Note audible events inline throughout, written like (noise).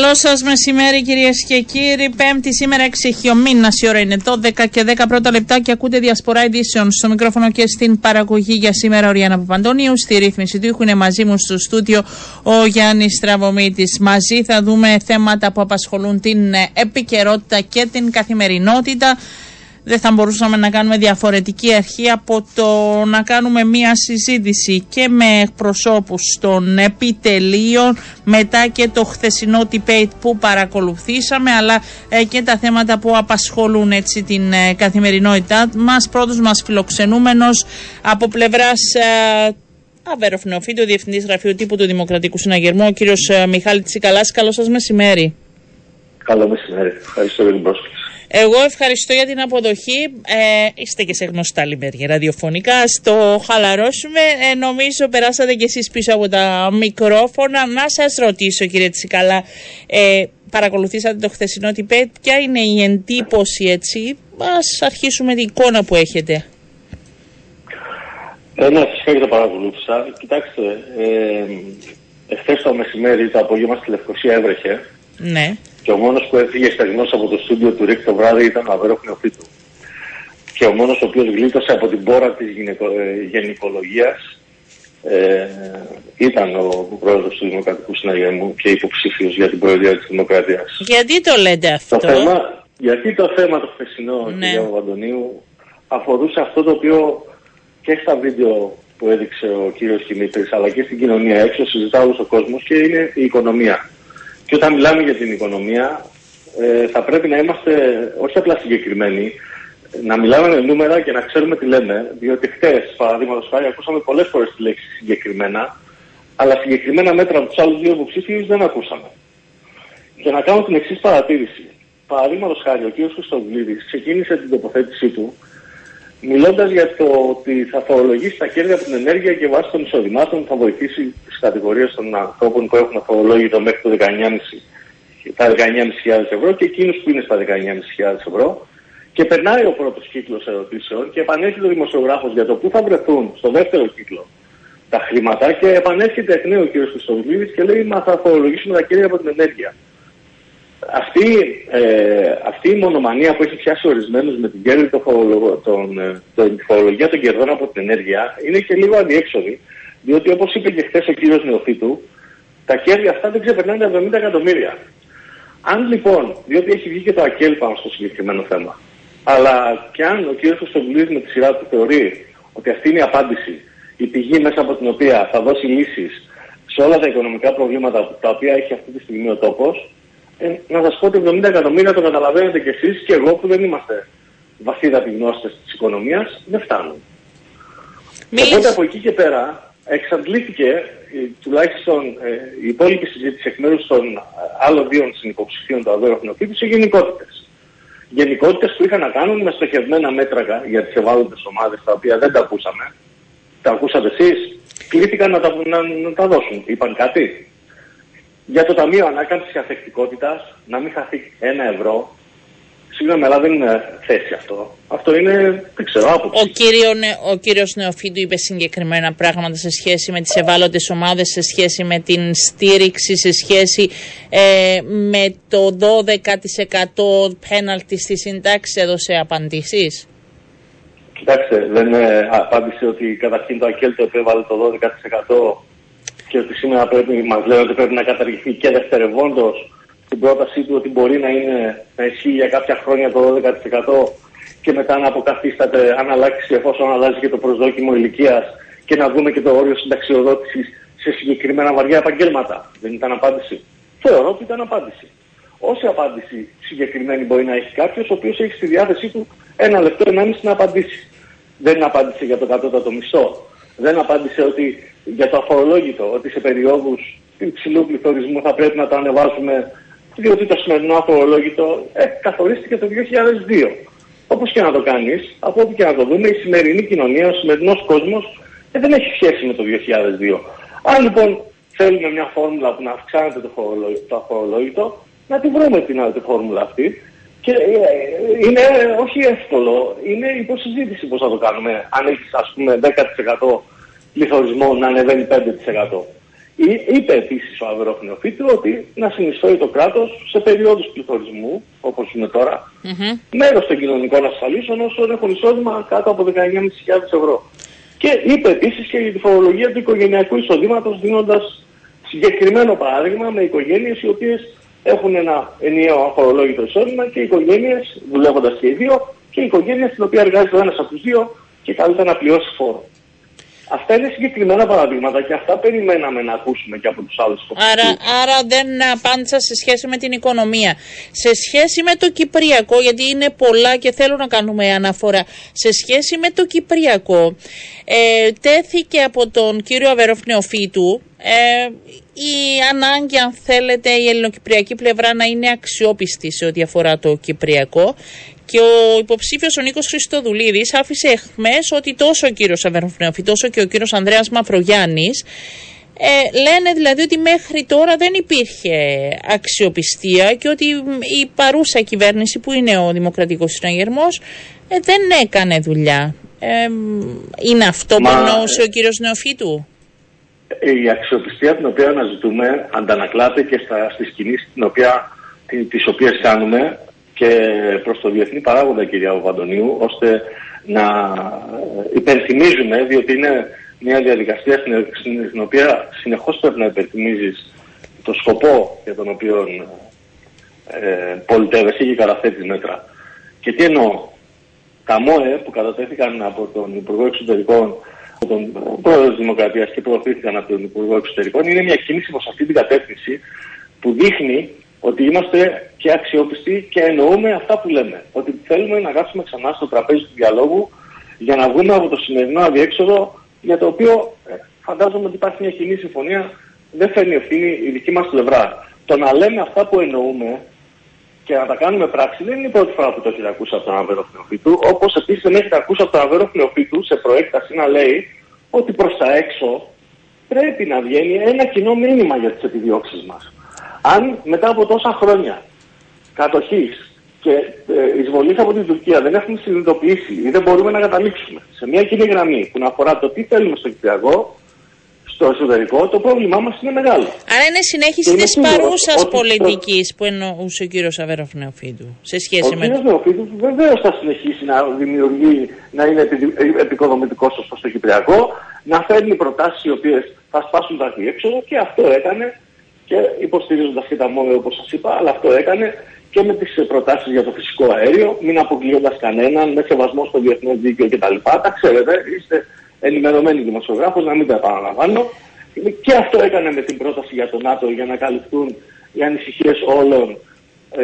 Καλό σας μεσημέρι κυρίες και κύριοι. Πέμπτη σήμερα 6 έχει ο μήνα. Η ώρα είναι 12 και 10 πρώτα λεπτά και ακούτε διασπορά ειδήσεων στο μικρόφωνο και στην παραγωγή για σήμερα ο Ριάννα Παπαντώνιου. Στη ρύθμιση του ήχου είναι μαζί μου στο στούτιο ο Γιάννης Τραβομήτη. Μαζί θα δούμε θέματα που απασχολούν την επικαιρότητα και την καθημερινότητα δεν θα μπορούσαμε να κάνουμε διαφορετική αρχή από το να κάνουμε μία συζήτηση και με προσώπους των επιτελείων μετά και το χθεσινό debate που παρακολουθήσαμε αλλά ε, και τα θέματα που απασχολούν έτσι την ε, καθημερινότητά μας. Πρώτος μας φιλοξενούμενος από πλευράς ε, Αβέροφ Νεοφίτου, Διευθυντής Γραφείου Τύπου του Δημοκρατικού Συναγερμού, ο κύριος ε, Μιχάλη Τσικαλάς. Καλό σας μεσημέρι. Καλό μεσημέρι. Ευχαριστώ για την πρόσκληση. Εγώ ευχαριστώ για την αποδοχή. Ε, είστε και σε γνωστά λιμέρια ραδιοφωνικά. Στο χαλαρώσουμε. Ε, νομίζω περάσατε κι εσείς πίσω από τα μικρόφωνα. Να σας ρωτήσω κύριε Τσικαλά, ε, παρακολουθήσατε το χθεσινό τυπέ. Ποια είναι η εντύπωση έτσι; Ας αρχίσουμε την εικόνα που έχετε. Ε, ναι, φυσικά και το παρακολούθησα. Κοιτάξτε, ε, εχθές το μεσημέρι το απόγευμα στη Λευκοσία έβρεχε. Ναι. Και ο μόνος που έφυγε στεγνός από το στούντιο του Ρίκ το βράδυ ήταν ο Αβέρο Νεοφίτου. Και ο μόνος ο οποίος γλίτωσε από την πόρα της γυναικο... ε, γενικολογίας ε, ήταν ο πρόεδρος του Δημοκρατικού Συναγερμού και υποψήφιος για την Προεδρία της Δημοκρατίας. Γιατί το λέτε αυτό, το θέμα, Γιατί το θέμα το χθεσινό, ναι. κυρία Παπαντονίου, αφορούσε αυτό το οποίο και στα βίντεο που έδειξε ο κύριος Δημήτρης αλλά και στην κοινωνία έξω συζητά όλος ο κόσμος και είναι η οικονομία. Και όταν μιλάμε για την οικονομία, ε, θα πρέπει να είμαστε όχι απλά συγκεκριμένοι, να μιλάμε με νούμερα και να ξέρουμε τι λέμε. Διότι χτες, παραδείγματος χάρη, ακούσαμε πολλές φορές τη λέξη συγκεκριμένα, αλλά συγκεκριμένα μέτρα από τους άλλους δύο υποψήφιους δεν ακούσαμε. Και να κάνω την εξής παρατήρηση. Παραδείγματος χάρη, ο κ. Χρυστοβουλίδη ξεκίνησε την τοποθέτησή του μιλώντας για το ότι θα φορολογήσει τα κέρδη από την ενέργεια και βάσει των εισοδημάτων θα βοηθήσει τις κατηγορίες των ανθρώπων που έχουν φορολόγητο μέχρι το 19,5 τα 19.500 ευρώ και εκείνους που είναι στα 19.500 ευρώ. Και περνάει ο πρώτος κύκλος ερωτήσεων και επανέρχεται ο δημοσιογράφος για το πού θα βρεθούν στο δεύτερο κύκλο τα χρήματα και επανέρχεται εκ νέου ο κ. Χρυστοβουλίδη και λέει Μα θα φορολογήσουμε τα κέρδη από την ενέργεια αυτή, ε, αυτή η μονομανία που έχει πιάσει ορισμένους με την κέρδη των, των, ε, των, φορολογία των κερδών από την ενέργεια είναι και λίγο αδιέξοδη. Διότι όπως είπε και χθες ο κύριος Νεοφίτου, τα κέρδη αυτά δεν ξεπερνάνε τα 70 εκατομμύρια. Αν λοιπόν, διότι έχει βγει και το ΑΚΕΛ πάνω στο συγκεκριμένο θέμα, αλλά και αν ο κύριος Χρυστοβουλίδης με τη σειρά του θεωρεί ότι αυτή είναι η απάντηση, η πηγή μέσα από την οποία θα δώσει λύσεις σε όλα τα οικονομικά προβλήματα τα οποία έχει αυτή τη στιγμή ο τόπος, ε, να σας πω ότι 70 εκατομμύρια το καταλαβαίνετε κι εσείς και εγώ που δεν είμαστε βαθύδαποι γνώστες της οικονομίας, δεν φτάνουν. Μίλης. Οπότε από εκεί και πέρα εξαντλήθηκε ε, τουλάχιστον ε, η υπόλοιπη συζήτηση εκ μέρους των ε, άλλων δύο συνυποψηφίων του Αδόρου Εθνοπίδου σε γενικότητες. Γενικότητες που είχαν να κάνουν με στοχευμένα μέτρα για τις ευάλωτες ομάδες, τα οποία δεν τα ακούσαμε. Τα ακούσατε εσείς. Κλήθηκαν να τα, να, να τα δώσουν. Είπαν κάτι; Για το Ταμείο Ανάκαμψης Αθεκτικότητα να μην χαθεί ένα ευρώ. Συγγνώμη, αλλά δεν είναι θέση αυτό. Αυτό είναι, δεν ξέρω, άποψη. Ο, κύριο, ο κύριος Νεοφίτου είπε συγκεκριμένα πράγματα σε σχέση με τις ευάλωτες ομάδες, σε σχέση με την στήριξη, σε σχέση ε, με το 12% πέναλτι στη συντάξη έδωσε απαντήσεις. Κοιτάξτε, δεν ε, απάντησε ότι καταρχήν το ΑΚΕΛ το επέβαλε το 12% και ότι σήμερα πρέπει, μας λένε ότι πρέπει να καταργηθεί και δευτερευόντως την πρότασή του ότι μπορεί να, είναι, να ισχύει για κάποια χρόνια το 12% και μετά να αποκαθίσταται αν αλλάξει εφόσον αλλάζει και το προσδόκιμο ηλικίας και να δούμε και το όριο συνταξιοδότησης σε συγκεκριμένα βαριά επαγγέλματα. Δεν ήταν απάντηση. Θεωρώ ότι ήταν απάντηση. Όση απάντηση συγκεκριμένη μπορεί να έχει κάποιος, ο οποίος έχει στη διάθεσή του ένα λεπτό, ενάμιση να απαντήσει. Δεν απάντησε για το κατώτατο μισθό δεν απάντησε ότι για το αφορολόγητο, ότι σε περιόδους υψηλού πληθωρισμού θα πρέπει να το ανεβάσουμε, διότι το σημερινό αφορολόγητο ε, καθορίστηκε το 2002. Όπως και να το κάνεις, από όπου και να το δούμε, η σημερινή κοινωνία, ο σημερινός κόσμος και δεν έχει σχέση με το 2002. Αν λοιπόν θέλουμε μια φόρμουλα που να αυξάνεται το, το αφορολόγητο, να τη βρούμε την άλλη φόρμουλα αυτή. Και ε, είναι όχι εύκολο, είναι υποσυζήτηση πώς θα το κάνουμε. Αν έχεις ας πούμε 10% πληθωρισμό να ανεβαίνει 5%. Είπε επίσης ο Αβερόφινο Φίτου ότι να συνεισφέρει το κράτος σε περιόδους πληθωρισμού, όπως είναι τώρα, mm-hmm. μέρος των κοινωνικών ασφαλίσεων όσων έχουν εισόδημα κάτω από 19.500 ευρώ. Και είπε επίσης και για τη φορολογία του οικογενειακού εισοδήματος, δίνοντας συγκεκριμένο παράδειγμα με οικογένειες οι οποίες έχουν ένα ενιαίο αφορολόγητο εισόδημα και οικογένειες, δουλεύοντας και οι δύο, και οικογένειε στην οποία εργάζεται ο ένας από τους δύο και καλείται να πληρώσει φόρο. Αυτά είναι συγκεκριμένα παραδείγματα και αυτά περιμέναμε να ακούσουμε και από τους άλλους άρα, άρα δεν απάντησα σε σχέση με την οικονομία. Σε σχέση με το Κυπριακό, γιατί είναι πολλά και θέλω να κάνουμε αναφορά. Σε σχέση με το Κυπριακό, ε, τέθηκε από τον κύριο Αβερόφ Νεοφίτου ε, η ανάγκη, αν θέλετε, η ελληνοκυπριακή πλευρά να είναι αξιόπιστη σε ό,τι αφορά το Κυπριακό και ο υποψήφιος ο Νίκος Χριστοδουλίδης άφησε εχμές ότι τόσο ο κύριος Αβερνοφνεοφή, τόσο και ο κύριος Ανδρέας Μαυρογιάννης ε, λένε δηλαδή ότι μέχρι τώρα δεν υπήρχε αξιοπιστία και ότι η παρούσα κυβέρνηση που είναι ο Δημοκρατικός Συναγερμός ε, δεν έκανε δουλειά. Ε, είναι αυτό Μα... που εννοούσε ο κύριος Νεοφίτου; Η αξιοπιστία την οποία αναζητούμε αντανακλάται και στα, στις κινήσεις την οποία, τις οποίες κάνουμε και προς το διεθνή παράγοντα κυρία Βαντονίου ώστε να υπενθυμίζουμε διότι είναι μια διαδικασία στην οποία συνεχώς πρέπει να υπενθυμίζεις το σκοπό για τον οποίο ε, πολιτεύεσαι και καταθέτεις μέτρα. Και τι εννοώ; Τα ΜΟΕ που κατατέθηκαν από τον Υπουργό Εξωτερικών από τον πρόεδρο της Δημοκρατίας και προωθήθηκαν από τον Υπουργό Εξωτερικών είναι μια κίνηση προς αυτή την κατεύθυνση που δείχνει ότι είμαστε και αξιόπιστοι και εννοούμε αυτά που λέμε. Ότι θέλουμε να κάτσουμε ξανά στο τραπέζι του διαλόγου για να βγούμε από το σημερινό αδιέξοδο για το οποίο ε, φαντάζομαι ότι υπάρχει μια κοινή συμφωνία, δεν φέρνει ευθύνη η δική μας πλευρά. Το να λέμε αυτά που εννοούμε και να τα κάνουμε πράξη δεν είναι η πρώτη φορά που το έχετε ακούσει από τον Αβέρο Φλεοφίτου, όπως επίσης δεν έχετε ακούσει από τον Αβέρο Φλεοφίτου σε προέκταση να λέει ότι προς τα έξω πρέπει να βγαίνει ένα κοινό μήνυμα για τις επιδιώξεις μας. Αν μετά από τόσα χρόνια κατοχής και ε, εισβολής από την Τουρκία δεν έχουμε συνειδητοποιήσει ή δεν μπορούμε να καταλήξουμε σε μια κοινή γραμμή που να αφορά το τι θέλουμε στο Κυπριακό, στο εσωτερικό, το πρόβλημά μας είναι μεγάλο. Άρα είναι συνέχιση της παρούσας πολιτικής που εννοούσε ο κύριος Αβέροφ Νεοφίδου σε σχέση ο με. Ο κύριος Νεοφίδου βεβαίως θα συνεχίσει να δημιουργεί, να είναι επικοδομητικός ως το Κυπριακό, να φέρνει προτάσεις οι οποίες θα σπάσουν τα διέξοδο και αυτό έκανε και υποστηρίζοντας και τα μόνα όπως σας είπα, αλλά αυτό έκανε και με τις προτάσεις για το φυσικό αέριο, μην αποκλείοντας κανέναν, με σεβασμό στο διεθνές δίκαιο κτλ. Τα ξέρετε, είστε ενημερωμένοι δημοσιογράφο, να μην τα επαναλαμβάνω. Και αυτό έκανε με την πρόταση για το ΝΑΤΟ για να καλυφθούν οι ανησυχίες όλων ε,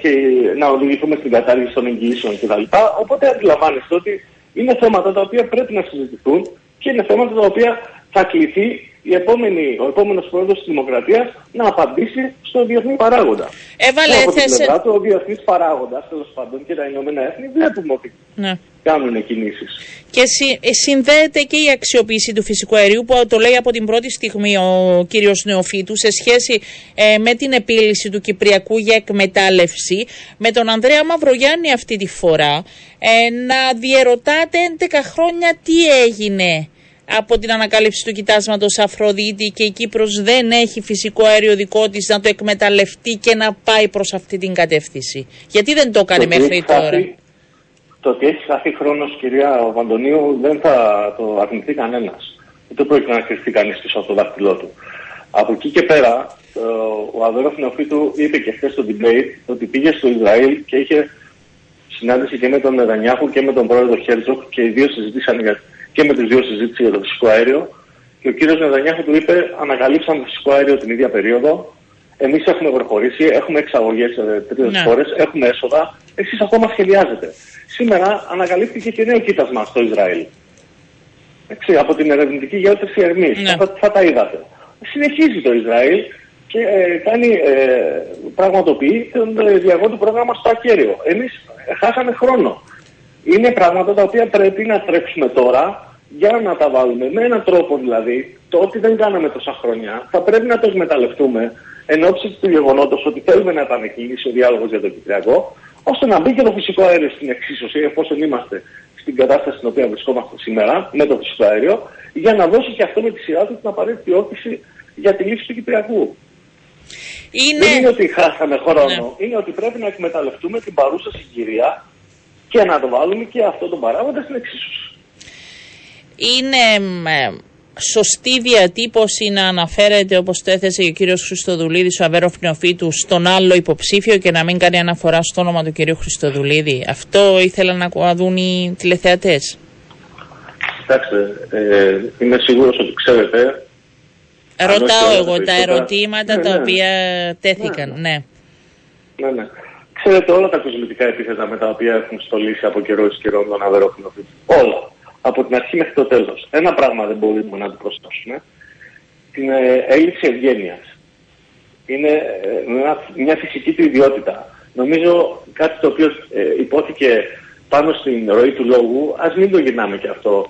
και να οδηγηθούμε στην κατάργηση των εγγυήσεων κτλ. Οπότε αντιλαμβάνεστε ότι είναι θέματα τα οποία πρέπει να συζητηθούν και είναι θέματα τα οποία θα κληθεί η επόμενη, ο επόμενος πρόεδρος της Δημοκρατίας να απαντήσει στο διεθνή παράγοντα. Έβαλε από την πλευρά του, ο διεθνής παράγοντας, τέλος πάντων, και τα Ηνωμένα Έθνη βλέπουμε ότι ναι. Κάνουν κινήσεις. Και συ, ε, συνδέεται και η αξιοποίηση του φυσικού αερίου που το λέει από την πρώτη στιγμή ο κύριος Νεοφίτου σε σχέση ε, με την επίλυση του Κυπριακού για εκμετάλλευση με τον Ανδρέα Μαυρογιάννη αυτή τη φορά ε, να διερωτάτε 11 χρόνια τι έγινε από την ανακάλυψη του κοιτάσματος Αφροδίτη και η Κύπρος δεν έχει φυσικό αέριο δικό της να το εκμεταλλευτεί και να πάει προς αυτή την κατεύθυνση. Γιατί δεν το έκανε μέχρι τώρα; Το ότι έχει χαθεί χρόνος κυρία Αντωνίου δεν θα το αρνηθεί κανένας. Δεν πρόκειται να κρυφτεί κανείς πίσω από το δάχτυλό του. Από εκεί και πέρα ο Αβέροφ Νεοφίτου είπε και χθες στο debate ότι πήγε στο Ισραήλ και είχε συνάντηση και με τον Νετανιάχου και με τον πρόεδρο Χέρτζογκ και οι δύο συζητήσαν για και με τις δύο συζήτηση για το φυσικό αέριο. Και ο κύριος Νετανιάχου του είπε, ανακαλύψαμε το φυσικό αέριο την ίδια περίοδο. Εμείς έχουμε προχωρήσει, έχουμε εξαγωγές σε τρίτες ναι. χώρες, έχουμε έσοδα. Εσείς ακόμα σχεδιάζετε. Σήμερα ανακαλύφθηκε και νέο κοίτασμα στο Ισραήλ. Έτσι, από την ερευνητική γεώτρηση Ερμής. Ναι. Θα, θα, τα είδατε. Συνεχίζει το Ισραήλ και ε, κάνει, ε, πραγματοποιεί τον ε, διαγόντου πρόγραμμα στο ακέραιο. Εμείς χάσαμε χρόνο είναι πράγματα τα οποία πρέπει να τρέξουμε τώρα για να τα βάλουμε με έναν τρόπο δηλαδή, το ότι δεν κάναμε τόσα χρόνια, θα πρέπει να το εκμεταλλευτούμε εν ώψη του γεγονότος ότι θέλουμε να επανεκκίνησει ο διάλογος για το Κυπριακό, ώστε να μπει και το φυσικό αέριο στην εξίσωση, εφόσον είμαστε στην κατάσταση στην οποία βρισκόμαστε σήμερα, με το φυσικό αέριο, για να δώσει και αυτό με τη σειρά του την απαραίτητη όθηση για τη λύση του Κυπριακού. Είναι... Δεν είναι ότι χάσαμε χρόνο, ναι. είναι ότι πρέπει να εκμεταλλευτούμε την παρούσα συγκυρία και να το βάλουμε και αυτό το παράγοντα στην εξίσωση. Είναι σωστή διατύπωση να αναφέρεται όπως το έθεσε ο κύριος Χριστοδουλίδης ο Αβέροφ Νεοφίτου στον άλλο υποψήφιο και να μην κάνει αναφορά στο όνομα του κυρίου Χριστοδουλίδη. Αυτό ήθελαν να δουν οι τηλεθεατές. Κοιτάξτε, ε, είμαι σίγουρος ότι ξέρετε Ρωτάω εγώ τα ερωτήματα ναι, τα ναι. οποία τέθηκαν, ναι. ναι. Ναι, ναι. Ξέρετε όλα τα κοσμητικά επίθετα με τα οποία έχουν στολίσει από καιρό εις καιρό τον Αβερόφινο Όλα. Από την αρχή μέχρι το τέλος. Ένα πράγμα δεν μπορούμε να το προσθέσουμε. Την ε, έλλειψη ευγένειας. Είναι ε, μια, μια φυσική του ιδιότητα. Νομίζω κάτι το οποίο ε, υπόθηκε πάνω στην ροή του λόγου, ας μην το γυρνάμε και αυτό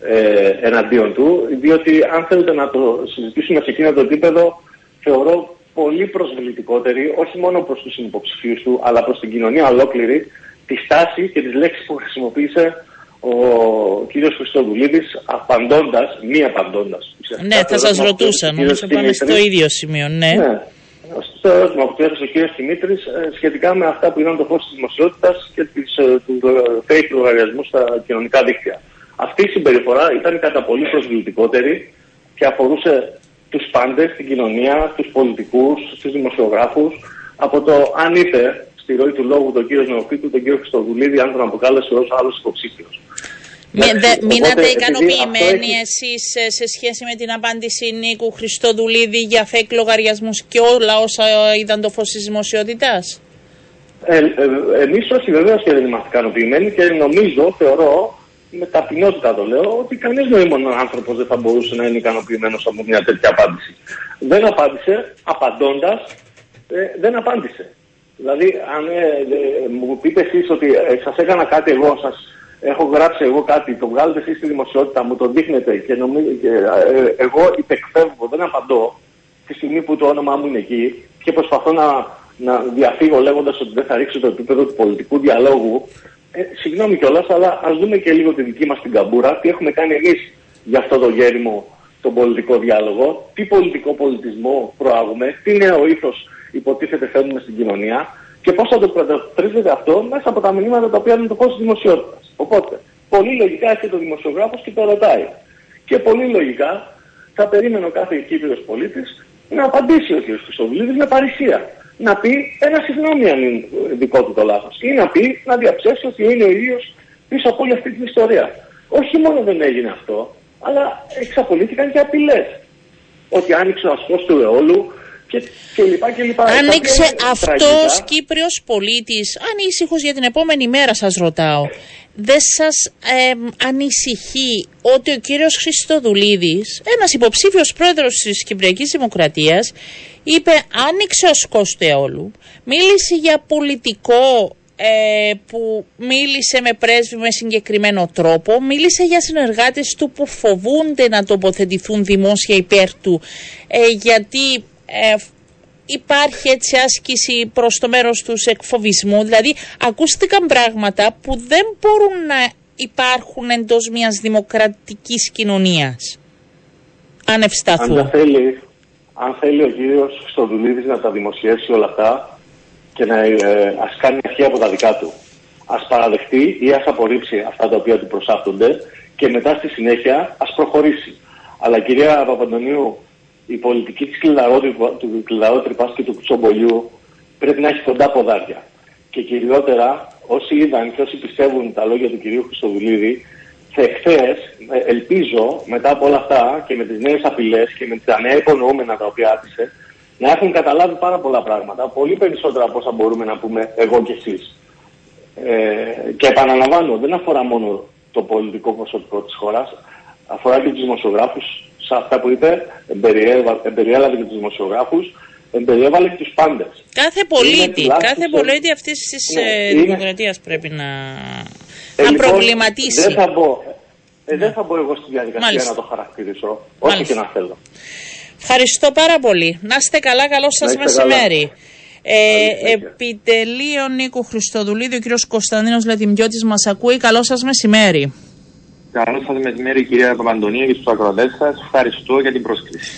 ε, εναντίον του, διότι αν θέλετε να το συζητήσουμε σε εκείνο το επίπεδο, θεωρώ πολύ προσβλητικότερη, όχι μόνο προς τους υποψηφίους του, αλλά προς την κοινωνία ολόκληρη, τη στάση και τις λέξεις που χρησιμοποίησε ο κύριος Χριστοδουλίδης απαντώντας, μη απαντώντας. Ναι, θα σας ρωτούσα, νομίζω πάμε στο ίδιο σημείο, ναι. ναι. Στο ερώτημα που έθεσε ο κύριος Δημήτρης ε, σχετικά με αυτά που ήταν το φως της δημοσιότητας και της, ε, του fake λογαριασμού στα κοινωνικά δίκτυα. Αυτή η συμπεριφορά ήταν κατά πολύ προσβλητικότερη και αφορούσε τους πάντες, την κοινωνία, τους πολιτικούς, τους δημοσιογράφους, από το αν είπε στη ροή του λόγου τον κύριο Νεοφίτου, τον κύριο Χριστοδουλίδη, αν τον αποκάλεσε ως άλλος υποψήφιος. Μείνατε ικανοποιημένοι έχει... εσείς σε σχέση με την απάντηση Νίκου Χριστοδουλίδη για φεκ λογαριασμούς και όλα όσα είδαν το φως της δημοσιότητας; Ε, ε, εμείς όχι βεβαίως και δεν είμαστε ικανοποιημένοι και νομίζω, θεωρώ, με ταπεινότητα το λέω, ότι κανείς νοήμων άνθρωπο δεν θα μπορούσε να είναι ικανοποιημένος από μια τέτοια απάντηση. Δεν απάντησε, απαντώντας, ε, δεν απάντησε. Δηλαδή, αν ε, ε, μου πείτε εσείς ότι ε, σας έκανα κάτι εγώ, σας έχω γράψει εγώ κάτι, το βγάλετε εσείς στη δημοσιότητα, μου το δείχνετε και, νομίζω, και εγώ υπεκφεύγω, δεν απαντώ τη στιγμή που το όνομά μου είναι εκεί και προσπαθώ να, να διαφύγω λέγοντας ότι δεν θα ρίξω το επίπεδο του πολιτικού διαλόγου. Ε, συγγνώμη κιόλας, αλλά ας δούμε και λίγο τη δική μας την καμπούρα, τι έχουμε κάνει εμείς για αυτό το γέριμο τον πολιτικό διάλογο, τι πολιτικό πολιτισμό προάγουμε, τι νέο ήθος υποτίθεται φέρνουμε στην κοινωνία και πώς θα το προτρίζεται αυτό μέσα από τα μηνύματα τα οποία είναι το φω της δημοσιότητας. Οπότε, πολύ λογικά έρχεται το δημοσιογράφος και το ρωτάει. Και πολύ λογικά θα περίμενε ο κάθε Κύπριος πολίτης να απαντήσει ο κ. Χρυσοβουλίδης με παρησία να πει ένα συγγνώμη αν είναι δικό του το λάθος. Ή να πει να διαψεύσει ότι είναι ο ίδιος πίσω από όλη αυτή την ιστορία. Όχι μόνο δεν έγινε αυτό, αλλά εξαπολύθηκαν και απειλές. Ότι άνοιξε ο ασκό του αιώλου και, και λοιπά και λοιπά. Άνοιξε αυτός Κύπριος πολίτης, ανήσυχος για την επόμενη μέρα, σας ρωτάω. Δεν σας ανησυχεί ότι ο κύριος Χριστοδουλίδης, ένας υποψήφιος πρόεδρος της Κυπριακής Δημοκρατίας, είπε άνοιξε ο σκός του αιώλου, μίλησε για πολιτικό ε, που μίλησε με πρέσβη με συγκεκριμένο τρόπο, μίλησε για συνεργάτες του που φοβούνται να τοποθετηθούν δημόσια υπέρ του, ε, γιατί ε, υπάρχει έτσι άσκηση προς το μέρος τους εκφοβισμού, δηλαδή ακούστηκαν πράγματα που δεν μπορούν να υπάρχουν εντός μιας δημοκρατικής κοινωνίας. Αν ευσταθούν. Αν θέλει, αν θέλει ο κύριος Στοδουλίδης να τα δημοσιεύσει όλα αυτά και να ε, ας κάνει αρχή από τα δικά του. Ας παραδεχτεί ή ας απορρίψει αυτά τα οποία του προσάπτονται και μετά στη συνέχεια ας προχωρήσει. Αλλά κυρία Παπαντονίου, η πολιτική της του κλειδαρότρυπας και του κουτσομπολιού πρέπει να έχει κοντά ποδάρια. Και κυριότερα όσοι είδαν και όσοι πιστεύουν τα λόγια του κυρίου Χρυστοδουλίδη εχθές, ελπίζω μετά από όλα αυτά και με τις νέες απειλές και με τα νέα υπονοούμενα τα οποία άτυσε, να έχουν καταλάβει πάρα πολλά πράγματα, πολύ περισσότερα από όσα μπορούμε να πούμε εγώ και εσείς. Ε, και επαναλαμβάνω, δεν αφορά μόνο το πολιτικό προσωπικό της χώρας, αφορά και τους δημοσιογράφους, σε αυτά που είπε, εμπεριέλαβε και τους δημοσιογράφους, εμπεριέβαλε και τους πάντες. Κάθε πολίτη, κάθε πολίτη αυτής της ναι, ε, δημοκρατίας πρέπει να, ε, να λοιπόν, προβληματίσει. Δεν θα μπω, ε, δεν θα μπω εγώ στη διαδικασία Μάλιστα. να το χαρακτηρίσω, όσο και να θέλω. Ευχαριστώ πάρα πολύ. Να είστε καλά, καλό σας μεσημέρι. Ε, επιτελείο Νίκου Χριστοδουλίδη, ο κύριος Κωνσταντίνος Λετιμιώτης μας ακούει. Καλό σας μεσημέρι. Καλό σας μεσημέρι κυρία Παπαντονία και στους ακροτές σας. Ευχαριστώ για την πρόσκληση.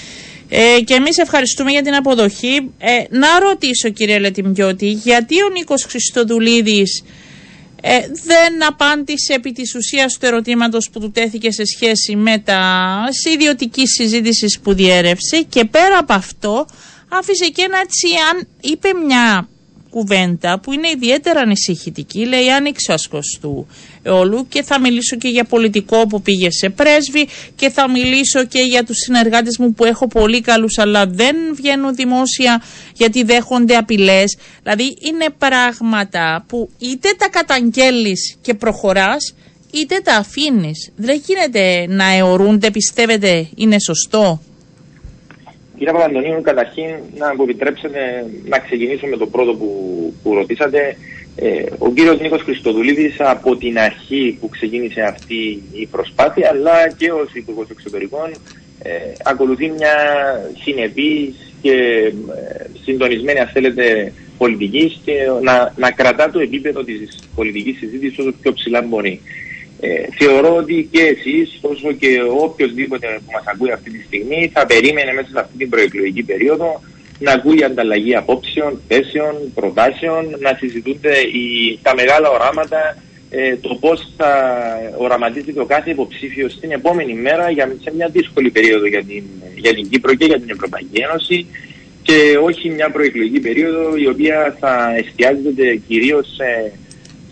Ε, και εμείς ευχαριστούμε για την αποδοχή. Ε, να ρωτήσω κύριε Λετιμιώτη, γιατί ο Νίκος Χριστοδουλίδης ε, δεν απάντησε επί της ουσίας του ερωτήματος που του τέθηκε σε σχέση με τα ιδιωτική συζήτηση που διέρευσε και πέρα από αυτό άφησε και ένα έτσι, αν είπε μια κουβέντα που είναι ιδιαίτερα ανησυχητική. Λέει άνοιξε ο ασκός του όλου και θα μιλήσω και για πολιτικό που πήγε σε πρέσβη και θα μιλήσω και για τους συνεργάτες μου που έχω πολύ καλούς αλλά δεν βγαίνουν δημόσια γιατί δέχονται απειλές. Δηλαδή είναι πράγματα που είτε τα καταγγέλεις και προχωράς είτε τα αφήνεις. Δεν γίνεται να αιωρούνται, πιστεύετε είναι σωστό; Κύριε Παπαντονίου, καταρχήν να μου επιτρέψετε να ξεκινήσω με το πρώτο που, που ρωτήσατε. Ε, ο κύριος Νίκος Χριστοδουλίδης από την αρχή που ξεκίνησε αυτή η προσπάθεια αλλά και ως Υπουργός Εξωτερικών ε, ακολουθεί μια συνεπής και ε, συντονισμένη αν θέλετε πολιτική και να, να κρατά το επίπεδο της πολιτικής συζήτησης όσο πιο ψηλά μπορεί. Ε, θεωρώ ότι και εσείς, όσο και οποιοδήποτε που μας ακούει αυτή τη στιγμή, θα περίμενε μέσα σε αυτή την προεκλογική περίοδο να ακούει ανταλλαγή απόψεων, θέσεων, προτάσεων, να συζητούνται οι, τα μεγάλα οράματα, ε, το πώς θα οραματίζεται ο κάθε υποψήφιο στην επόμενη μέρα για, σε μια δύσκολη περίοδο για την, για την Κύπρο και για την Ευρωπαϊκή Ένωση και όχι μια προεκλογική περίοδο η οποία θα εστιάζεται κυρίως σε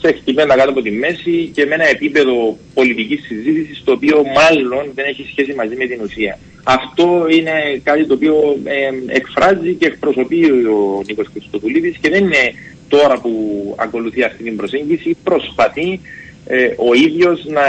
σε χτυπημένα κάτω από τη μέση και με ένα επίπεδο πολιτικής συζήτησης το οποίο μάλλον δεν έχει σχέση μαζί με την ουσία. Αυτό είναι κάτι το οποίο ε, εκφράζει και εκπροσωπεί ο Νίκος Χριστοδουλίδης και δεν είναι τώρα που ακολουθεί αυτή την προσέγγιση, προσπαθεί ε, ο ίδιος να,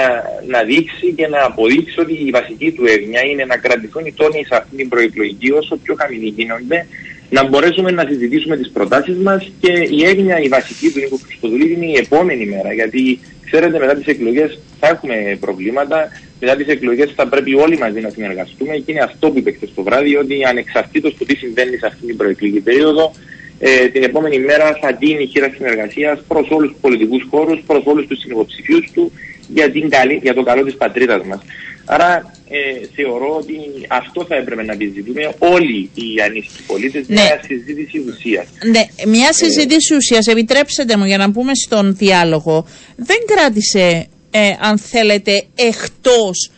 να δείξει και να αποδείξει ότι η βασική του έγνοια είναι να κρατηθούν οι τόνοι σε αυτή την προεκλογική όσο πιο χαμηλή γίνονται να μπορέσουμε να συζητήσουμε τις προτάσεις μας και η έγνοια η βασική του Νίκο Χριστοδουλίδη είναι η επόμενη μέρα. Γιατί ξέρετε μετά τις εκλογές θα έχουμε προβλήματα. Μετά τις εκλογές θα πρέπει όλοι μαζί να συνεργαστούμε. Και είναι αυτό που είπε χθες το βράδυ ότι ανεξαρτήτως του τι συμβαίνει σε αυτή την προεκλογική περίοδο ε, την επόμενη μέρα θα δίνει χείρα συνεργασίας προς όλους τους πολιτικούς χώρους, προς όλους τους συνυποψηφίου του για, την καλή, για το καλό της πατρίδας μας. Άρα ε, θεωρώ ότι αυτό θα έπρεπε να επιζητούμε όλοι οι ανήσυχοι πολίτες, ναι. μια συζήτηση ουσίας. Ναι, μια συζήτηση ε, ουσίας. Επιτρέψτε μου για να πούμε στον διάλογο. Δεν κράτησε, ε, αν θέλετε, εκτός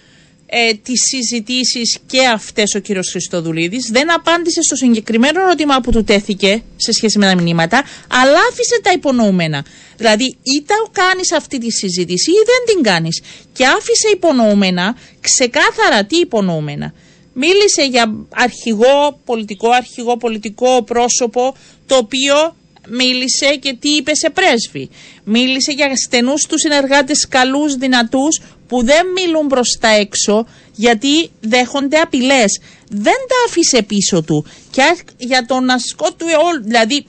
ε, τις συζητήσεις και αυτές ο κύριος Χριστοδουλίδης δεν απάντησε στο συγκεκριμένο ερώτημα που του τέθηκε σε σχέση με τα μηνύματα αλλά άφησε τα υπονοούμενα. Δηλαδή είτε κάνεις αυτή τη συζήτηση ή δεν την κάνεις και άφησε υπονοούμενα ξεκάθαρα τι υπονοούμενα. Μίλησε για αρχηγό, πολιτικό αρχηγό, πολιτικό πρόσωπο το οποίο μίλησε και τι είπε σε πρέσβη. Μίλησε για στενούς τους συνεργάτες καλούς, δυνατούς που δεν μιλούν προς τα έξω γιατί δέχονται απειλές. Δεν τα άφησε πίσω του. Και για τον ασκό του αιώλ, δηλαδή